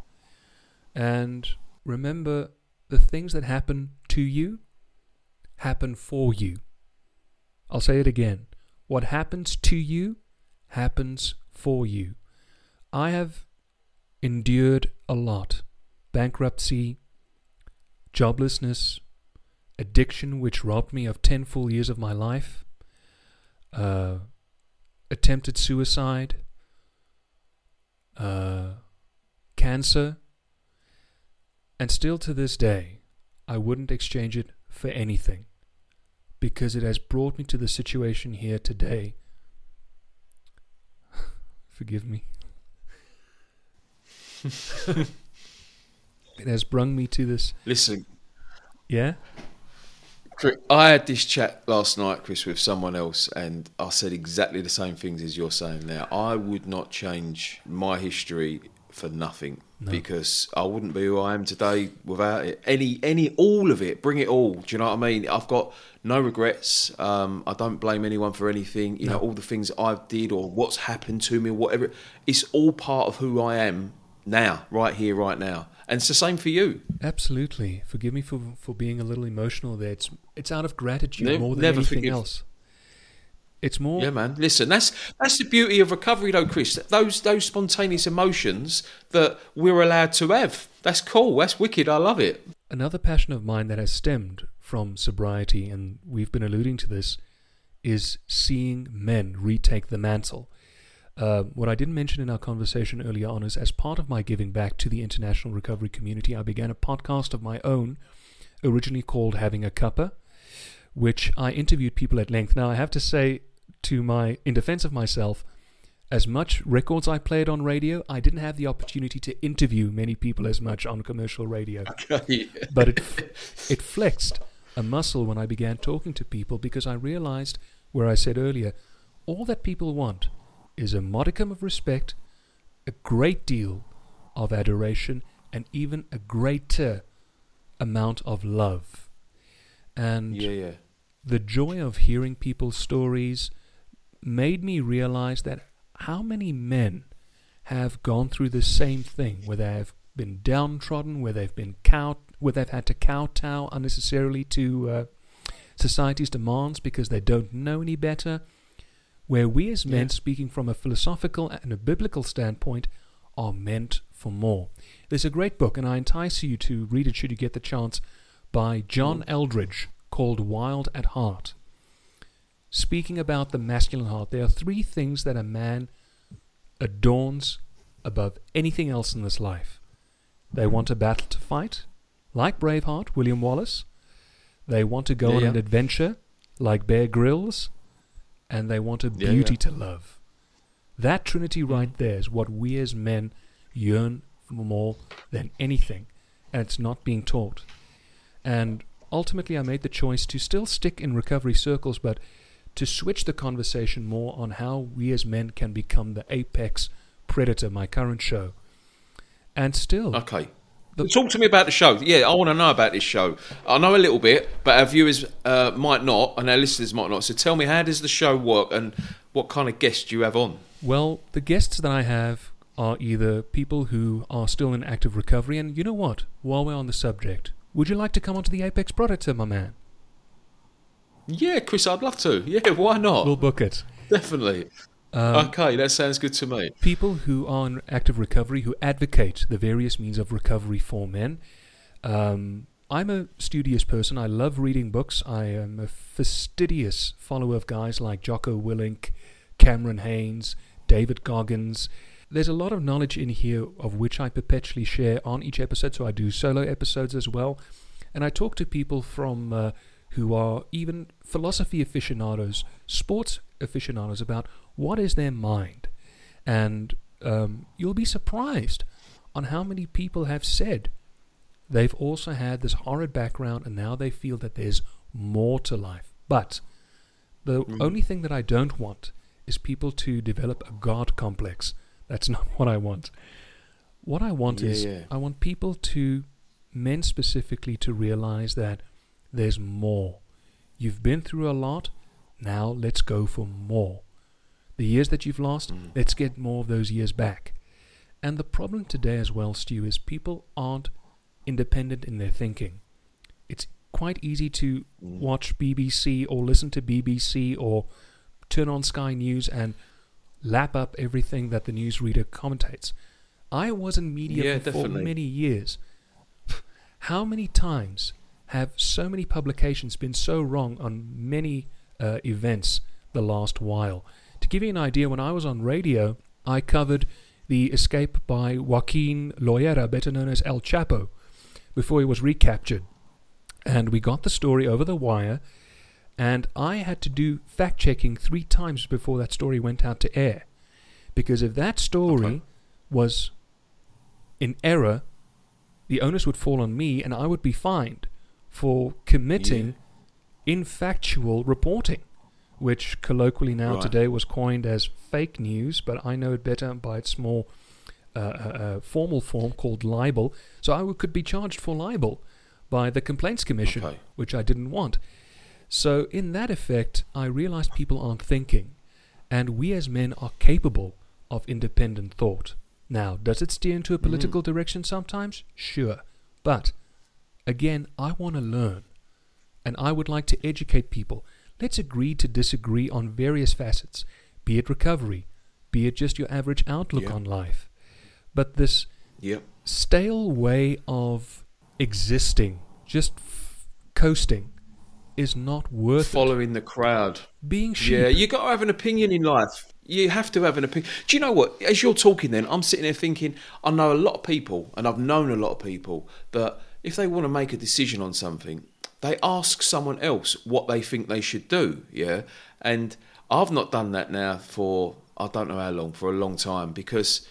B: And remember, the things that happen to you happen for you. I'll say it again. What happens to you happens for you. I have endured a lot bankruptcy, joblessness, addiction, which robbed me of 10 full years of my life, uh, attempted suicide, uh, cancer, and still to this day, I wouldn't exchange it for anything because it has brought me to the situation here today. Forgive me. it has brung me to this.
A: Listen,
B: Yeah?
A: I had this chat last night, Chris, with someone else, and I said exactly the same things as you're saying now. I would not change my history for nothing
B: No.
A: because I wouldn't be who I am today without it. Any, any, all of it. Bring it all. Do you know what I mean? I've got no regrets. Um, I don't blame anyone for anything. You know, all the things I did or what's happened to me, or whatever. It's all part of who I am now, right here, right now. And it's the same for you.
B: Absolutely. Forgive me for for being a little emotional there. It's it's out of gratitude more than anything
A: forgive.
B: else. It's more
A: Yeah, man. Listen, that's that's the beauty of recovery, though, Chris. Those those spontaneous emotions that we're allowed to have. That's cool. That's wicked. I love it.
B: Another passion of mine that has stemmed from sobriety, and we've been alluding to this, is seeing men retake the mantle. Uh, what I didn't mention in our conversation earlier on is as part of my giving back to the international recovery community, I began a podcast of my own, originally called Having a Cuppa, which I interviewed people at length. Now, I have to say, to my in defense of myself, as much records I played on radio, I didn't have the opportunity to interview many people as much on commercial radio
A: Okay.
B: but it it flexed a muscle when I began talking to people because I realized where I said earlier, all that people want is a modicum of respect, a great deal of adoration, and even a greater amount of love. And
A: yeah, yeah.
B: the joy of hearing people's stories made me realize that how many men have gone through the same thing where they have been downtrodden, where they've been cow, where they've had to kowtow unnecessarily to uh, society's demands because they don't know any better. Where we as men,
A: Yeah.
B: speaking from a philosophical and a biblical standpoint, are meant for more. There's a great book, and I entice you to read it should you get the chance, by John Eldredge called Wild at Heart. Speaking about the masculine heart, there are three things that a man adorns above anything else in this life. They want a battle to fight, like Braveheart, William Wallace. They want to go
A: Yeah,
B: on
A: yeah.
B: an adventure, like Bear Grylls. And they want a
A: Yeah,
B: beauty to love. That trinity mm. right there is what we as men yearn for more than anything. And it's not being taught. And ultimately, I made the choice to still stick in recovery circles, but to switch the conversation more on how we as men can become the apex predator, my current show. And still,
A: Okay.
B: The-
A: Talk to me about the show. Yeah, I want to know about this show. I know a little bit, but our viewers uh, might not, and our listeners might not. So tell me, how does the show work, and what kind of guests do you have on?
B: well, the guests that I have are either people who are still in active recovery, and you know what? While we're on the subject, would you like to come onto the Apex Predator, my man?
A: Yeah, Chris, I'd love to. Yeah, why not?
B: We'll book it.
A: Definitely.
B: Um,
A: okay, that sounds good to me.
B: people who are in active recovery who advocate the various means of recovery for men. Um, I'm a studious person. I love reading books. I am a fastidious follower of guys like Jocko Willink, Cameron Hanes, David Goggins. There's a lot of knowledge in here of which I perpetually share on each episode. So I do solo episodes as well, and I talk to people from uh, who are even philosophy aficionados, sports aficionados about what is their mind, and um, you'll be surprised on how many people have said they've also had this horrid background and now they feel that there's more to life. But the
A: Mm.
B: only thing that I don't want is people to develop a God complex. That's not what I want. What I want
A: Yeah,
B: is
A: yeah.
B: I want people to, men specifically, to realize that there's more. You've been through a lot. Now let's go for more. The years that you've lost,
A: Mm.
B: let's get more of those years back. And the problem today as well, Stu, is people aren't independent in their thinking. It's quite easy to
A: Mm.
B: watch BBC or listen to BBC or turn on Sky News and lap up everything that the newsreader commentates. I was in media
A: Yeah,
B: for,
A: definitely.
B: many years. How many times have so many publications been so wrong on many uh, events the last while? To give you an idea, when I was on radio, I covered the escape by Joaquin Loera, better known as El Chapo, before he was recaptured. And we got the story over the wire, and I had to do fact checking three times before that story went out to air. Because if that story
A: Okay.
B: was in error, the onus would fall on me, and I would be fined for committing infactual reporting, which colloquially now
A: Right.
B: today was coined as fake news, but I know it better by its more uh, uh, uh, formal form called libel. So I could be charged for libel by the Complaints Commission,
A: Okay.
B: which I didn't want. So, in that effect, I realized people aren't thinking, and we as men are capable of independent thought. Now, does it steer into a political direction sometimes? Sure. But, again, I want to learn, and I would like to educate people. Let's agree to disagree on various facets, be it recovery, be it just your average outlook
A: Yeah.
B: on life. But this
A: Yep.
B: stale way of existing, just f- coasting, is not worth it.
A: Following the crowd.
B: Being sheep.
A: Yeah, you got to have an opinion in life. You have to have an opinion. Do you know what? As you're talking, then I'm sitting there thinking, I know a lot of people, and I've known a lot of people that if they want to make a decision on something, they ask someone else what they think they should do. Yeah, and I've not done that now for I don't know how long, for a long time, because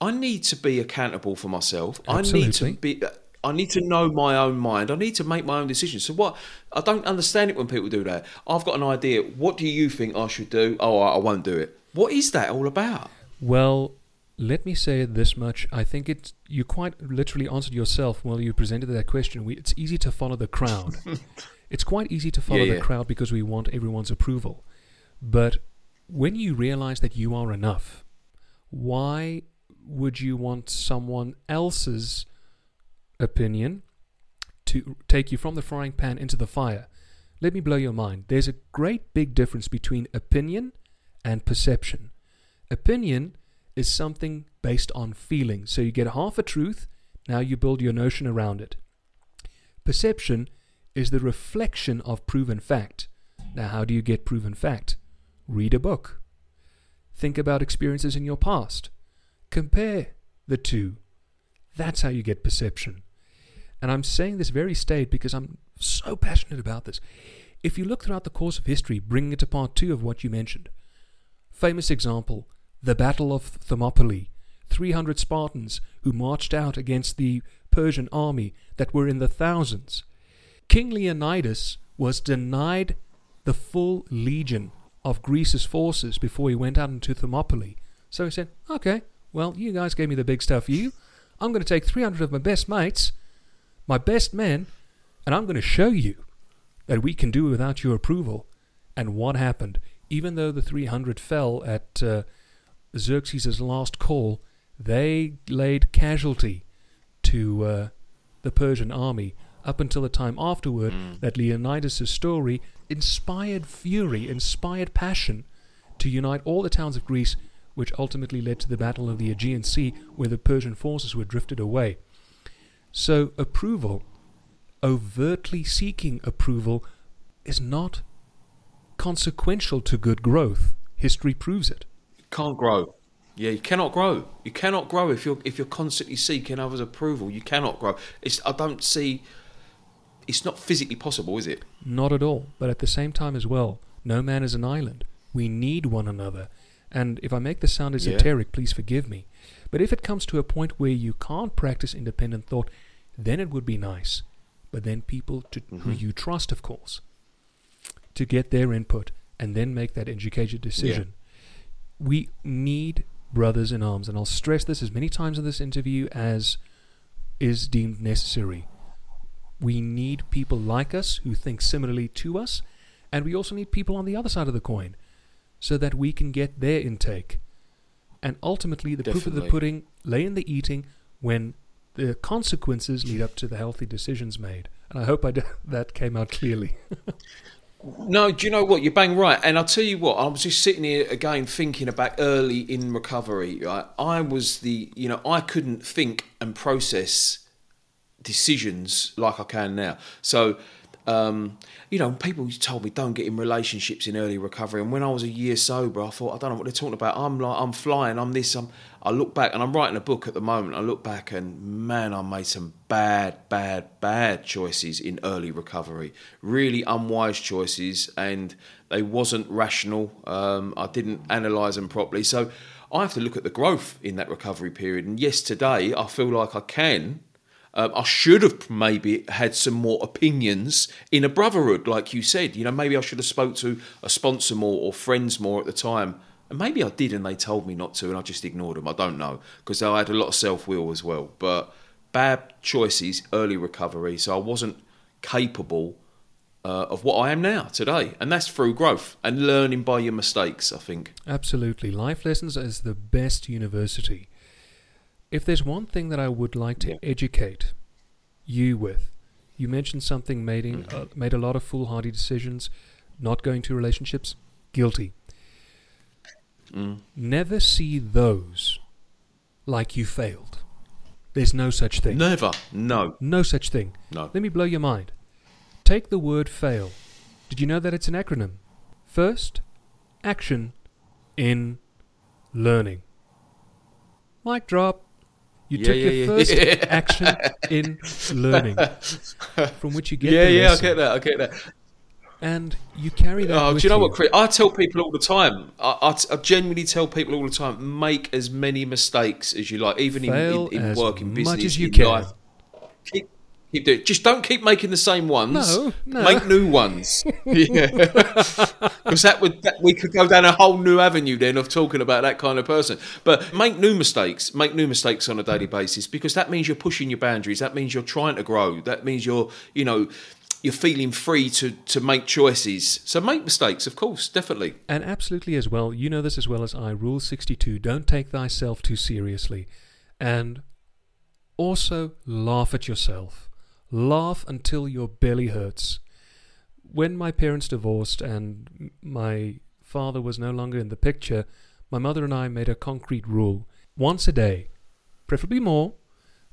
A: I need to be accountable for myself. Absolutely. I need to be. I need to know my own mind. I need to make my own decisions. So what? I don't understand it when people do that. I've got an idea. What do you think I should do? Oh, I I won't do it. What is that all about?
B: Well, let me say this much. I think it's you quite literally answered yourself while you presented that question. We, it's easy to follow the crowd. it's quite easy to follow
A: Yeah,
B: the crowd because we want everyone's approval. But when you realize that you are enough, why would you want someone else's opinion to take you from the frying pan into the fire? Let me blow your mind. There's a great big difference between opinion and perception. Opinion is something based on feeling. So you get half a truth, now you build your notion around it. Perception is the reflection of proven fact. Now, how do you get proven fact? Read a book. Think about experiences in your past. Compare the two. That's how you get perception. And I'm saying this very staid because I'm so passionate about this. If you look throughout the course of history, bringing it to part two of what you mentioned, famous example, the Battle of Thermopylae, 300 Spartans who marched out against the Persian army that were in the thousands. King Leonidas was denied the full legion of Greece's forces before he went out into Thermopylae. So he said, Okay, well, you guys gave me the big stuff, you. I'm going to take 300 of my best mates, my best men, and I'm going to show you that we can do without your approval. And what happened? Even though the 300 fell at uh, Xerxes' last call, they laid casualty to uh, the Persian army. up until the time afterward that Leonidas' story inspired fury, inspired passion to unite all the towns of Greece, which ultimately led to the Battle of the Aegean Sea, where the Persian forces were drifted away. So, approval, overtly seeking approval, is not consequential to good growth. History proves it.
A: Can't grow. Yeah, you cannot grow. You cannot grow if you're if you're constantly seeking others' approval. You cannot grow. It's I don't see. It's not physically possible, is it?
B: Not at all. But at the same time, as well, no man is an island. We need one another. And if I make this sound esoteric, please forgive me. But if it comes to a point where you can't practice independent thought, then it would be nice. But then people to who mm-hmm. you trust, of course, to get their input and then make that educated decision. We need brothers in arms, and I'll stress this as many times in this interview as is deemed necessary. We need people like us who think similarly to us, and we also need people on the other side of the coin so that we can get their intake. And ultimately, the proof of the pudding lay in the eating when the consequences lead up to the healthy decisions made. And I hope I d- that came out clearly.
A: No, do you know what? You're bang right. And I'll tell you what, I was just sitting here again thinking about early in recovery. Right? I was the, you know, I couldn't think and process decisions like I can now. So, um, you know, people told me don't get in relationships in early recovery. And when I was a year sober, I thought I don't know what they're talking about. I'm like I'm flying. I'm this. I'm. I look back and I'm writing a book at the moment. I look back and man, I made some bad, bad, bad choices in early recovery. Really unwise choices, and they wasn't rational. Um, I didn't analyse them properly. So I have to look at the growth in that recovery period. And yes, today I feel like I can um, I should have maybe had some more opinions in a brotherhood, like you said. You know, maybe I should have spoke to a sponsor more or friends more at the time. And maybe I did, and they told me not to, and I just ignored them. I don't know because I had a lot of self will as well. But bad choices, early recovery, so I wasn't capable uh, of what I am now today, and that's through growth and learning by your mistakes. I think.
B: Absolutely. Life lessons is the best university. If there's one thing that I would like to
A: Yeah.
B: educate you with, you mentioned something made,
A: Mm-hmm.
B: uh, made a lot of foolhardy decisions, not going to relationships, guilty.
A: Mm.
B: Never see those like you failed. There's no such thing.
A: Never, no,
B: No such thing.
A: no.
B: Let me blow your mind. Take the word fail. Did you know that it's an acronym? First, action in learning. Mic drop. You
A: Yeah,
B: took
A: yeah,
B: your
A: yeah.
B: first action in learning, from which you get
A: yeah, yeah, I get that. I get that.
B: And you carry that.
A: Oh, do you know what, Chris? I tell people all the time. I, I, I genuinely tell people all the time: make as many mistakes as you like, even in,
B: Fail
A: in, in
B: as
A: work, in
B: much
A: business,
B: as you
A: in
B: can.
A: life. Keep, keep doing. it. Just don't keep making the same ones.
B: No, no.
A: Make new ones. yeah, because that would that, we could go down a whole new avenue then of talking about that kind of person. But make new mistakes. Make new mistakes on a daily basis because that means you're pushing your boundaries. That means you're trying to grow. That means you're, you know. You're feeling free to, to make choices. So make mistakes, of course, definitely.
B: And absolutely as well, you know this as well as I. Rule 62 don't take thyself too seriously. And also laugh at yourself. Laugh until your belly hurts. When my parents divorced and my father was no longer in the picture, my mother and I made a concrete rule. Once a day, preferably more,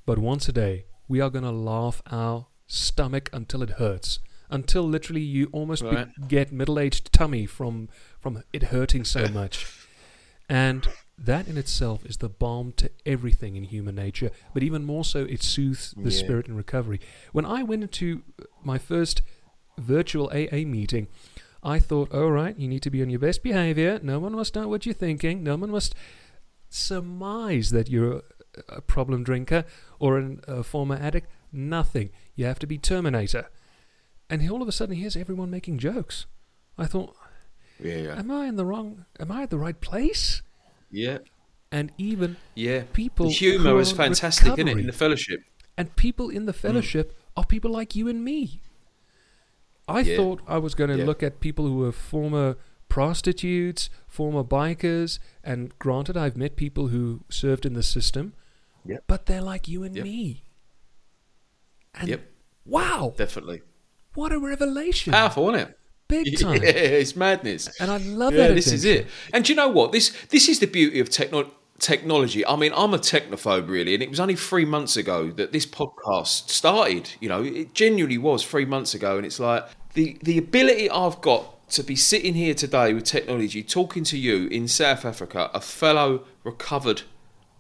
B: but once a day, we are going to laugh our stomach until it hurts. Until literally you almost be- get middle aged tummy from, from it hurting so much. And that in itself is the balm to everything in human nature, but even more so, it soothes the
A: Yeah.
B: spirit in recovery. When I went into my first virtual AA meeting, I thought, all right, you need to be on your best behavior. No one must know what you're thinking. No one must surmise that you're a, a problem drinker or an, a former addict. Nothing. You have to be Terminator. And he, all of a sudden, here's everyone making jokes. I thought,
A: Yeah, yeah.
B: am I in the wrong? Am I at the right place?
A: Yeah,
B: And even
A: yeah.
B: people
A: the humour is fantastic, isn't it, in the fellowship?
B: and people in the mm. fellowship are people like you and me. I
A: Yeah.
B: thought I was going to
A: Yeah.
B: look at people who were former prostitutes, former bikers, and granted, I've met people who served in the system,
A: Yep.
B: but they're like you and
A: Yep.
B: me. And
A: Yep.
B: Wow,
A: definitely.
B: what a revelation!
A: Powerful, isn't it?
B: Big time.
A: Yeah, it's madness.
B: And I love
A: yeah,
B: that.
A: this is it. And do you know what? This this is the beauty of techno- technology. I mean, I'm a technophobe, really, and it was only three months ago that this podcast started. You know, it genuinely was three months ago, and it's like the the ability I've got to be sitting here today with technology, talking to you in South Africa, a fellow recovered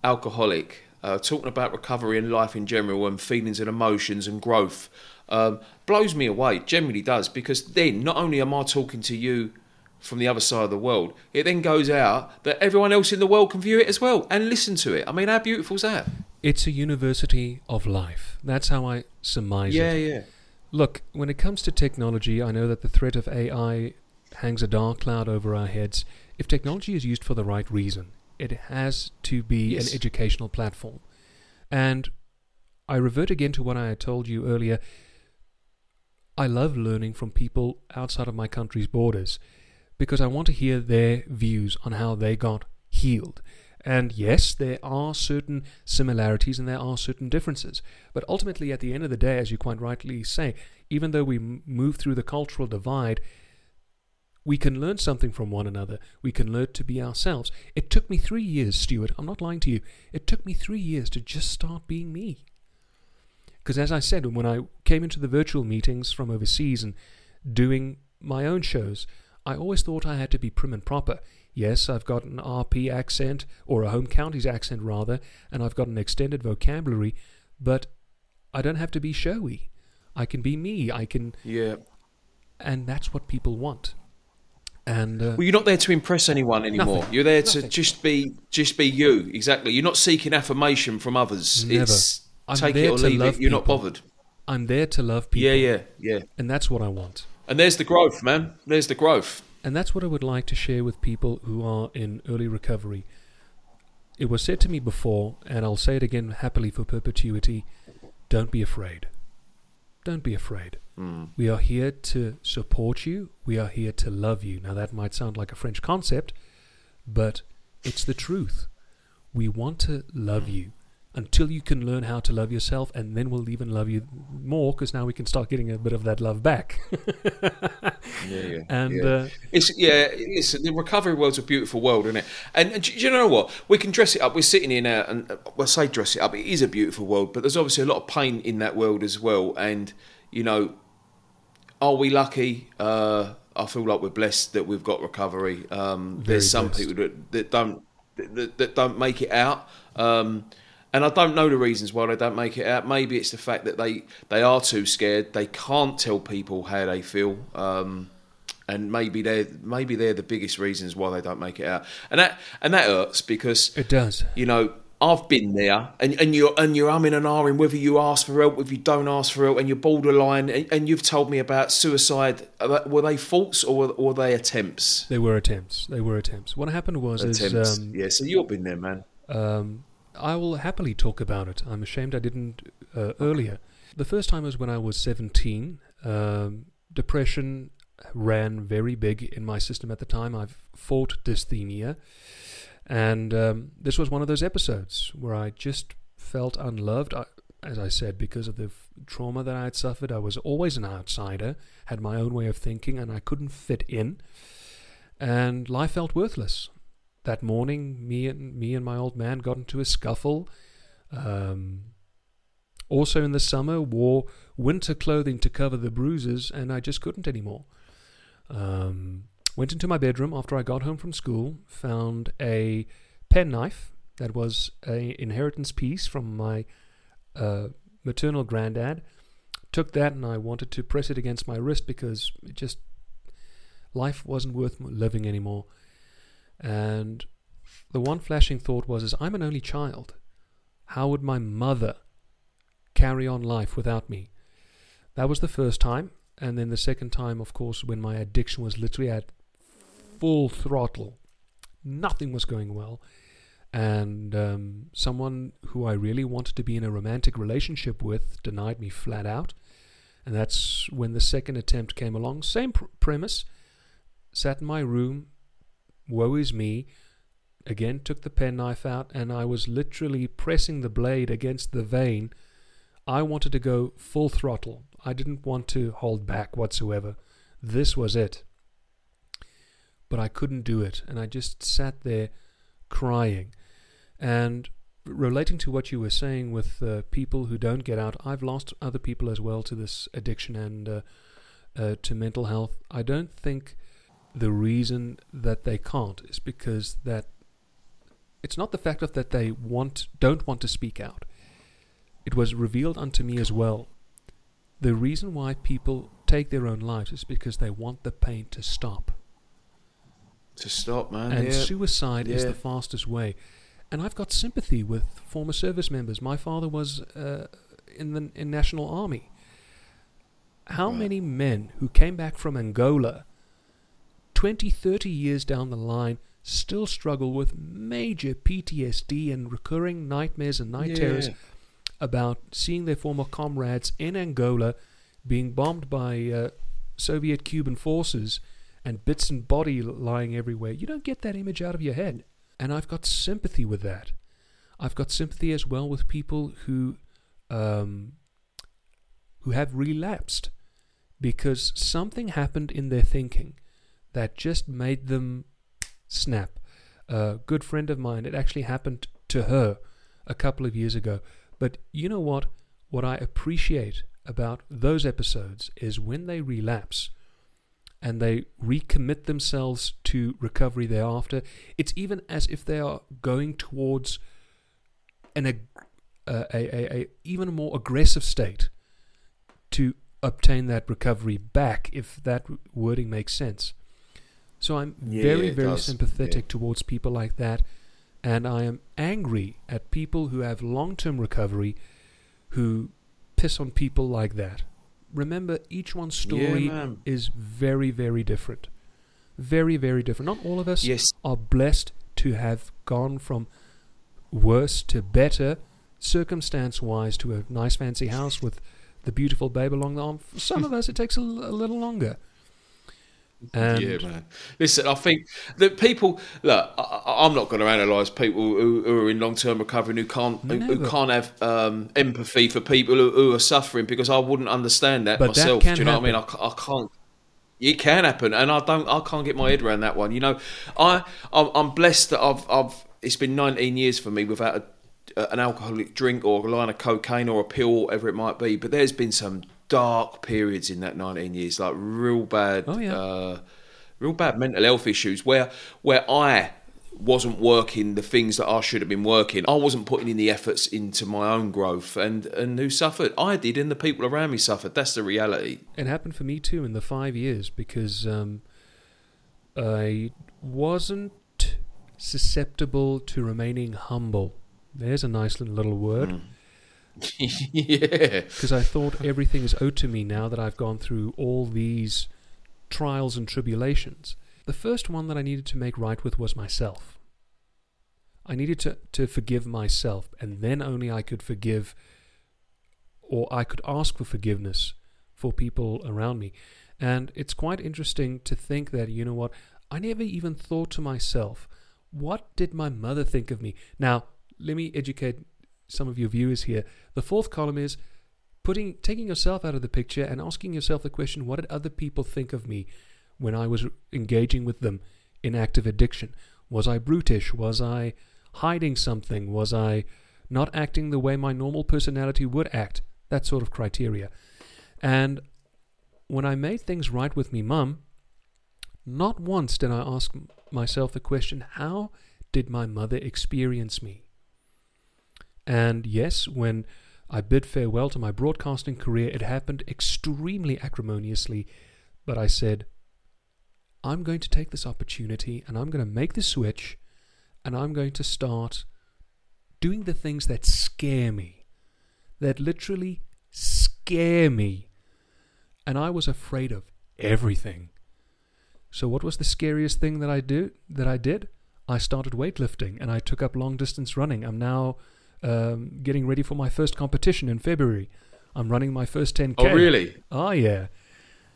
A: alcoholic, uh, talking about recovery and life in general, and feelings and emotions and growth. Um, blows me away, generally does, because then not only am I talking to you from the other side of the world, it then goes out that everyone else in the world can view it as well and listen to it. I mean, how beautiful is that?
B: It's a university of life. That's how I surmise
A: Yeah,
B: it.
A: yeah.
B: Look, when it comes to technology, I know that the threat of AI hangs a dark cloud over our heads. If technology is used for the right reason, it has to be
A: Yes.
B: an educational platform. And I revert again to what I had told you earlier. I love learning from people outside of my country's borders because I want to hear their views on how they got healed. And yes, there are certain similarities and there are certain differences. But ultimately, at the end of the day, as you quite rightly say, even though we move through the cultural divide, we can learn something from one another. We can learn to be ourselves. It took me three years, Stuart. I'm not lying to you. It took me three years to just start being me. Because as I said, when I came into the virtual meetings from overseas and doing my own shows, I always thought I had to be prim and proper. Yes, I've got an RP accent, or a home counties accent rather, and I've got an extended vocabulary, but I don't have to be showy. I can be me. I can,
A: Yeah.
B: and that's what people want. And uh,
A: Well, you're not there to impress anyone anymore.
B: Nothing.
A: You're there to just be just be you. Exactly. You're not seeking affirmation from others.
B: Never.
A: It's
B: I'm
A: take
B: there
A: it or
B: to
A: leave
B: love
A: it. You're not bothered.
B: I'm there to love people.
A: Yeah, yeah, yeah.
B: And that's what I want.
A: And there's the growth, man. There's the growth.
B: And that's what I would like to share with people who are in early recovery. It was said to me before, and I'll say it again happily for perpetuity don't be afraid. Don't be afraid.
A: Mm.
B: We are here to support you. We are here to love you. Now, that might sound like a French concept, but it's the truth. We want to love you until you can learn how to love yourself, and then we'll even love you more because now we can start getting a bit of that love back.
A: Yeah, yeah.
B: and
A: yeah.
B: uh,
A: It's yeah. Listen, the recovery world's a beautiful world, isn't it? And, and do you know what? We can dress it up. We're sitting here now, and uh, well, say dress it up. It is a beautiful world, but there's obviously a lot of pain in that world as well. And you know, are we lucky? Uh, I feel like we're blessed that we've got recovery. Um, there's some
B: blessed.
A: people that, that don't that, that don't make it out. Um, and I don't know the reasons why they don't make it out. Maybe it's the fact that they, they are too scared. They can't tell people how they feel. Um, and maybe they're maybe they're the biggest reasons why they don't make it out. And that and that hurts because
B: it does.
A: you know I've been there, and, and you're and you're umming and ahhing whether you ask for help, if you don't ask for help, and you're borderline. And, and you've told me about suicide. Were they faults or were, or were they attempts?
B: They were attempts. They were attempts. What happened was, is, um,
A: yeah. So you've been there, man.
B: um, I will happily talk about it. I'm ashamed I didn't uh, earlier. The first time was when I was 17. Um, depression ran very big in my system at the time. I've fought dysthymia. And um, this was one of those episodes where I just felt unloved. I, as I said, because of the f- trauma that I had suffered, I was always an outsider, had my own way of thinking, and I couldn't fit in. And life felt worthless that morning, me and me and my old man got into a scuffle. Um, also in the summer, wore winter clothing to cover the bruises, and I just couldn't anymore. Um, went into my bedroom after I got home from school, found a penknife that was a inheritance piece from my uh, maternal granddad. Took that and I wanted to press it against my wrist because it just life wasn't worth living anymore. And the one flashing thought was, is I'm an only child. How would my mother carry on life without me? That was the first time. And then the second time, of course, when my addiction was literally at full throttle. Nothing was going well. And um, someone who I really wanted to be in a romantic relationship with denied me flat out. And that's when the second attempt came along. Same pr- premise. Sat in my room, woe is me. Again, took the penknife out, and I was literally pressing the blade against the vein I wanted to go full throttle. I didn't want to hold back whatsoever. This was it. But I couldn't do it, and I just sat there crying. And relating to what you were saying with uh, people who don't get out, I've lost other people as well to this addiction and uh, uh, to mental health. I don't think the reason that they can't is because that it's not the fact of that they want don't want to speak out. It was revealed unto me as well. The reason why people take their own lives is because they want the pain to stop.
A: To stop, man.
B: And
A: yeah.
B: suicide is the fastest way. And I've got sympathy with former service members. My father was uh, in the in National Army. How
A: Right.
B: many men who came back from Angola 20, 30 years down the line still struggle with major PTSD and recurring nightmares and night terrors about seeing their former comrades in Angola being bombed by uh, Soviet Cuban forces and bits and body lying everywhere. You don't get that image out of your head. And I've got sympathy with that. I've got sympathy as well with people who um, who have relapsed because something happened in their thinking that just made them snap. A good friend of mine, it actually happened to her a couple of years ago. But you know what? What I appreciate about those episodes is when they relapse and they recommit themselves to recovery thereafter, it's even as if they are going towards an ag- a, a, a even more aggressive state to obtain that recovery back, if that wording makes sense. So I'm
A: Yeah,
B: very,
A: it
B: very
A: does.
B: sympathetic
A: Yeah.
B: towards people like that, and I am angry at people who have long-term recovery, who piss on people like that. Remember, each one's story
A: Yeah,
B: is very, very different. Very, very different. Not all of us
A: Yes.
B: are blessed to have gone from worse to better, circumstance wise, to a nice fancy house with the beautiful babe along the arm. For some of us, it takes a, l- a little longer. And
A: yeah, man. Listen, I think that people look. I, I'm not going to analyse people who, who are in long-term recovery and who can't who, who can't have um, empathy for people who, who are suffering because I wouldn't understand that
B: But
A: myself.
B: can
A: Do you know what I mean? I, I can't. It can happen, and I don't. I can't get my head around that one. You know, I I'm, I'm blessed that I've I've. It's been 19 years for me without a an alcoholic drink or a line of cocaine or a pill, or whatever it might be. But there's been some dark periods in that 19 years, like real bad,
B: Oh, yeah.
A: uh, real bad mental health issues where where I wasn't working the things that I should have been working. I wasn't putting in the efforts into my own growth, and and who suffered? I did, and the people around me suffered. That's the reality.
B: it happened for me too in the five years because um, I wasn't susceptible to remaining humble. There's a nice little, little word.
A: yeah,
B: because I thought everything is owed to me now that I've gone through all these trials and tribulations. The first one that I needed to make right with was myself. I needed to, to forgive myself, and then only I could forgive or I could ask for forgiveness for people around me. And it's quite interesting to think that, you know what, I never even thought to myself, what did my mother think of me? Now, let me educate some of your viewers here. The fourth column is putting taking yourself out of the picture and asking yourself the question, what did other people think of me when I was engaging with them in active addiction? Was I brutish? Was I hiding something? Was I not acting the way my normal personality would act? That sort of criteria. And when I made things right with me mum, not once did I ask myself the question, how did my mother experience me? And yes, when I bid farewell to my broadcasting career, it happened extremely acrimoniously, but I said, I'm going to take this opportunity and I'm going to make the switch and I'm going to start doing the things that scare me, that literally scare me. And I was afraid of everything. So what was the scariest thing that I do that I did? I started weightlifting and I took up long distance running. I'm now um, getting ready for my first competition in February. I'm running my first 10k.
A: Oh, really?
B: Oh yeah.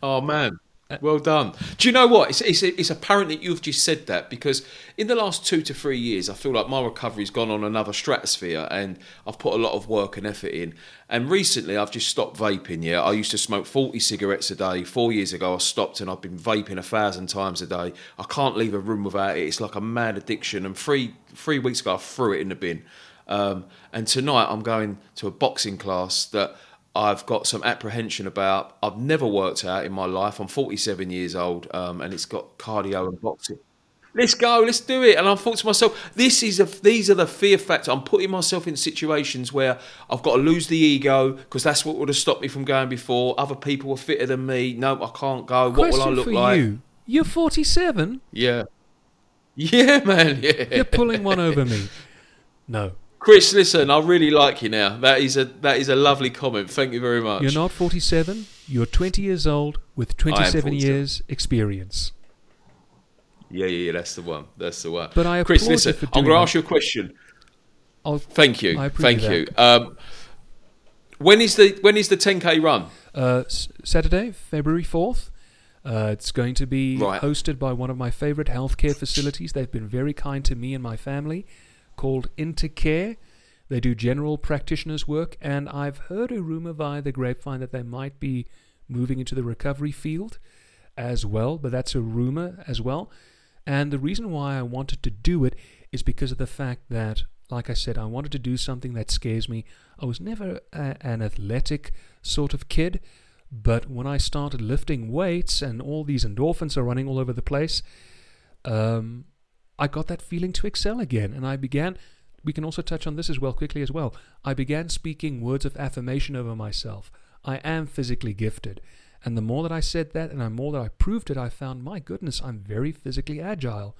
A: Oh man. Well done. Do you know what? It's, it's, it's apparent that you've just said that because in the last two to three years, I feel like my recovery's gone on another stratosphere and I've put a lot of work and effort in. And recently, I've just stopped vaping. Yeah, I used to smoke 40 cigarettes a day. Four years ago, I stopped and I've been vaping a thousand times a day. I can't leave a room without it. It's like a mad addiction. And three, three weeks ago, I threw it in the bin. Um, and tonight, I'm going to a boxing class that I've got some apprehension about. I've never worked out in my life. I'm 47 years old, um, and it's got cardio and boxing. Let's go, let's do it. And I thought to myself, this is a, these are the fear factor. I'm putting myself in situations where I've got to lose the ego because that's what would have stopped me from going before. Other people were fitter than me. No, I can't go. What will I look like?
B: Question for
A: like?
B: you. You're 47.
A: Yeah, yeah, man. Yeah,
B: You're pulling one over me. No,
A: Chris, listen, I really like you now. That is a that is a lovely comment. Thank you very much.
B: you're not 47. You're 20 years old with 27 years experience.
A: Yeah, yeah, yeah. That's the one. That's the one.
B: But I
A: Chris, listen, I'm going to ask you a question.
B: I'll,
A: Thank you.
B: I appreciate
A: Thank you. Um, when is the when is the 10k run?
B: uh, Saturday, February 4th. Uh, it's going to be
A: Right.
B: hosted by one of my favorite healthcare facilities. They've been very kind to me and my family, called Intercare. They do general practitioners work, and I've heard a rumor via the grapevine that they might be moving into the recovery field as well, but that's a rumor as well. And the reason why I wanted to do it is because of the fact that, like I said, I wanted to do something that scares me. I was never a, an athletic sort of kid, but when I started lifting weights and all these endorphins are running all over the place, um, I got that feeling to excel again. And I began, we can also touch on this as well quickly as well. I began speaking words of affirmation over myself. I am physically gifted. And the more that I said that and the more that I proved it, I found, my goodness, I'm very physically agile.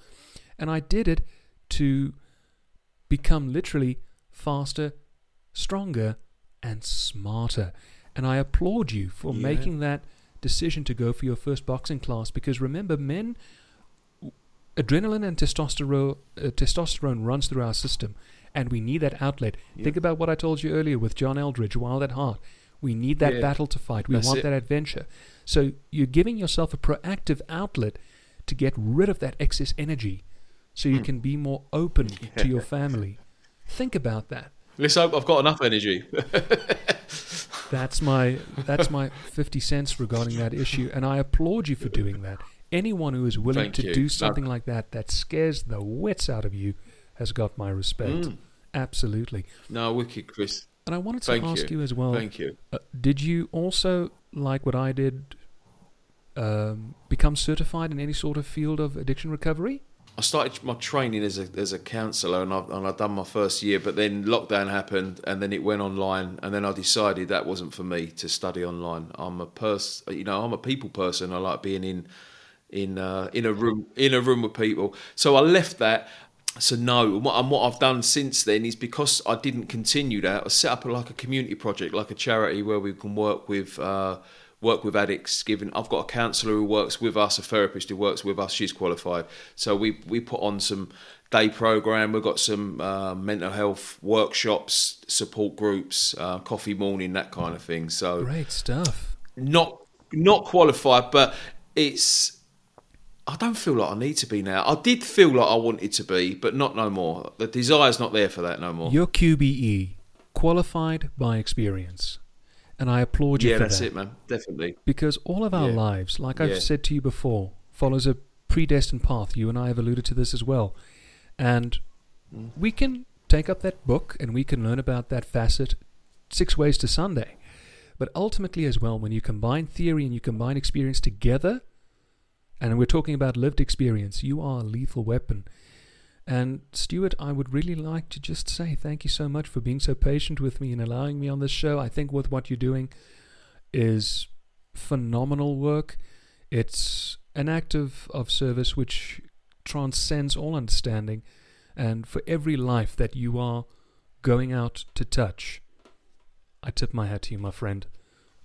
B: And I did it to become literally faster, stronger, and smarter. And I applaud you for
A: Yeah.
B: making that decision to go for your first boxing class because remember, men, adrenaline and testosterone, uh, testosterone runs through our system, and we need that outlet.
A: Yeah.
B: Think about what I told you earlier with John Eldredge, Wild at Heart. We need that
A: Yeah.
B: battle to fight. We
A: That's
B: want
A: it.
B: that adventure. So you're giving yourself a proactive outlet to get rid of that excess energy so you
A: Hmm.
B: can be more open
A: Yeah.
B: to your family. Think about that.
A: Let's hope I've got enough energy.
B: That's my that's my 50 cents regarding that issue and I applaud you for doing that. Anyone who is willing
A: Thank
B: to
A: you.
B: do
A: No.
B: something like that that scares the wits out of you has got my respect.
A: Mm.
B: Absolutely.
A: No, wicked, Chris.
B: And I wanted to
A: Thank
B: ask
A: you.
B: you as well.
A: Thank you.
B: Uh, did you also, like what I did, um, become certified in any sort of field of addiction recovery?
A: I started my training as a as a counsellor, and I and I'd done my first year. But then lockdown happened, and then it went online, and then I decided that wasn't for me to study online. I'm a person, you know, I'm a people person. I like being in in uh, in a room in a room with people. So I left that. So no, and what, and what I've done since then is because I didn't continue that. I set up a, like a community project, like a charity where we can work with. Uh, work with addicts given I've got a counsellor who works with us a therapist who works with us she's qualified so we we put on some day program we've got some uh, mental health workshops support groups uh, coffee morning that kind of thing so
B: Great stuff.
A: not not qualified but it's I don't feel like I need to be now I did feel like I wanted to be but not no more the desire's not there for that no more
B: You're QBE, qualified by experience. And I applaud you
A: yeah
B: for
A: that's it man definitely
B: Because all of our
A: Yeah.
B: lives, like I've said to you before, follows a predestined path. You and I have alluded to this as well. And
A: Mm.
B: we can take up that book and we can learn about that facet six ways to Sunday. But ultimately, as well, when you combine theory and you combine experience together, and we're talking about lived experience, you are a lethal weapon. And Stuart, I would really like to just say thank you so much for being so patient with me and allowing me on this show. I think with what you're doing is phenomenal work. It's an act of, of service which transcends all understanding. And for every life that you are going out to touch, I tip my hat to you, my friend.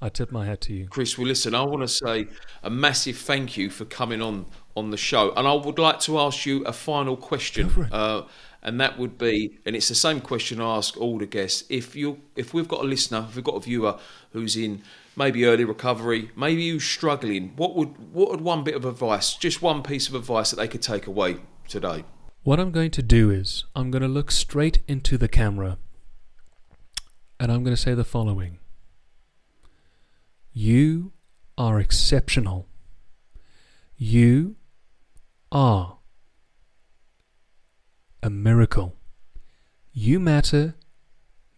B: I tip my hat to you.
A: Chris, well, listen, I want to say a massive thank you for coming on on the show, and I would like to ask you a final question,
B: Go for it.
A: uh, and that would be, and it's the same question I ask all the guests: if you, if we've got a listener, if we've got a viewer who's in maybe early recovery, maybe who's struggling, what would what would one bit of advice, just one piece of advice that they could take away today?
B: What I'm going to do is I'm going to look straight into the camera and I'm going to say the following You are exceptional. You are a miracle. You matter,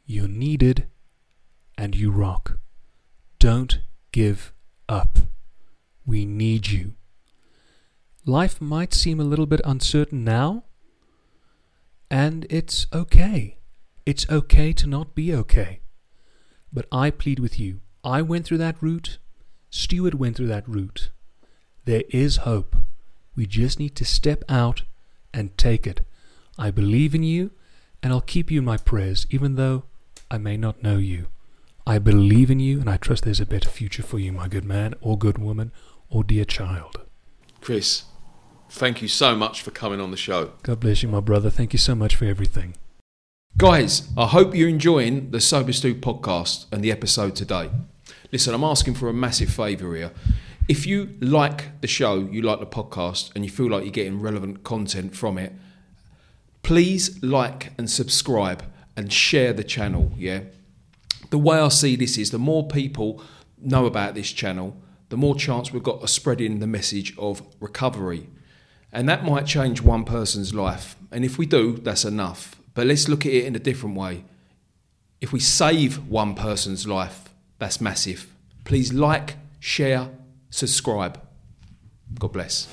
B: you're needed, and you rock. Don't give up. We need you. Life might seem a little bit uncertain now, and it's okay. It's okay to not be okay. But I plead with you. I went through that route. Stuart went through that route. There is hope. We just need to step out and take it. I believe in you, and I'll keep you in my prayers, even though I may not know you. I believe in you, and I trust there's a better future for you, my good man, or good woman, or dear child.
A: Chris, thank you so much for coming on the show.
B: God bless you, my brother. Thank you so much for everything.
A: Guys, I hope you're enjoying the Sober Stu podcast and the episode today. Listen, I'm asking for a massive favour here. If you like the show, you like the podcast, and you feel like you're getting relevant content from it, please like and subscribe and share the channel. Yeah. The way I see this is the more people know about this channel, the more chance we've got of spreading the message of recovery. And that might change one person's life. And if we do, that's enough. But let's look at it in a different way. If we save one person's life, that's massive. Please like, share, subscribe. God bless.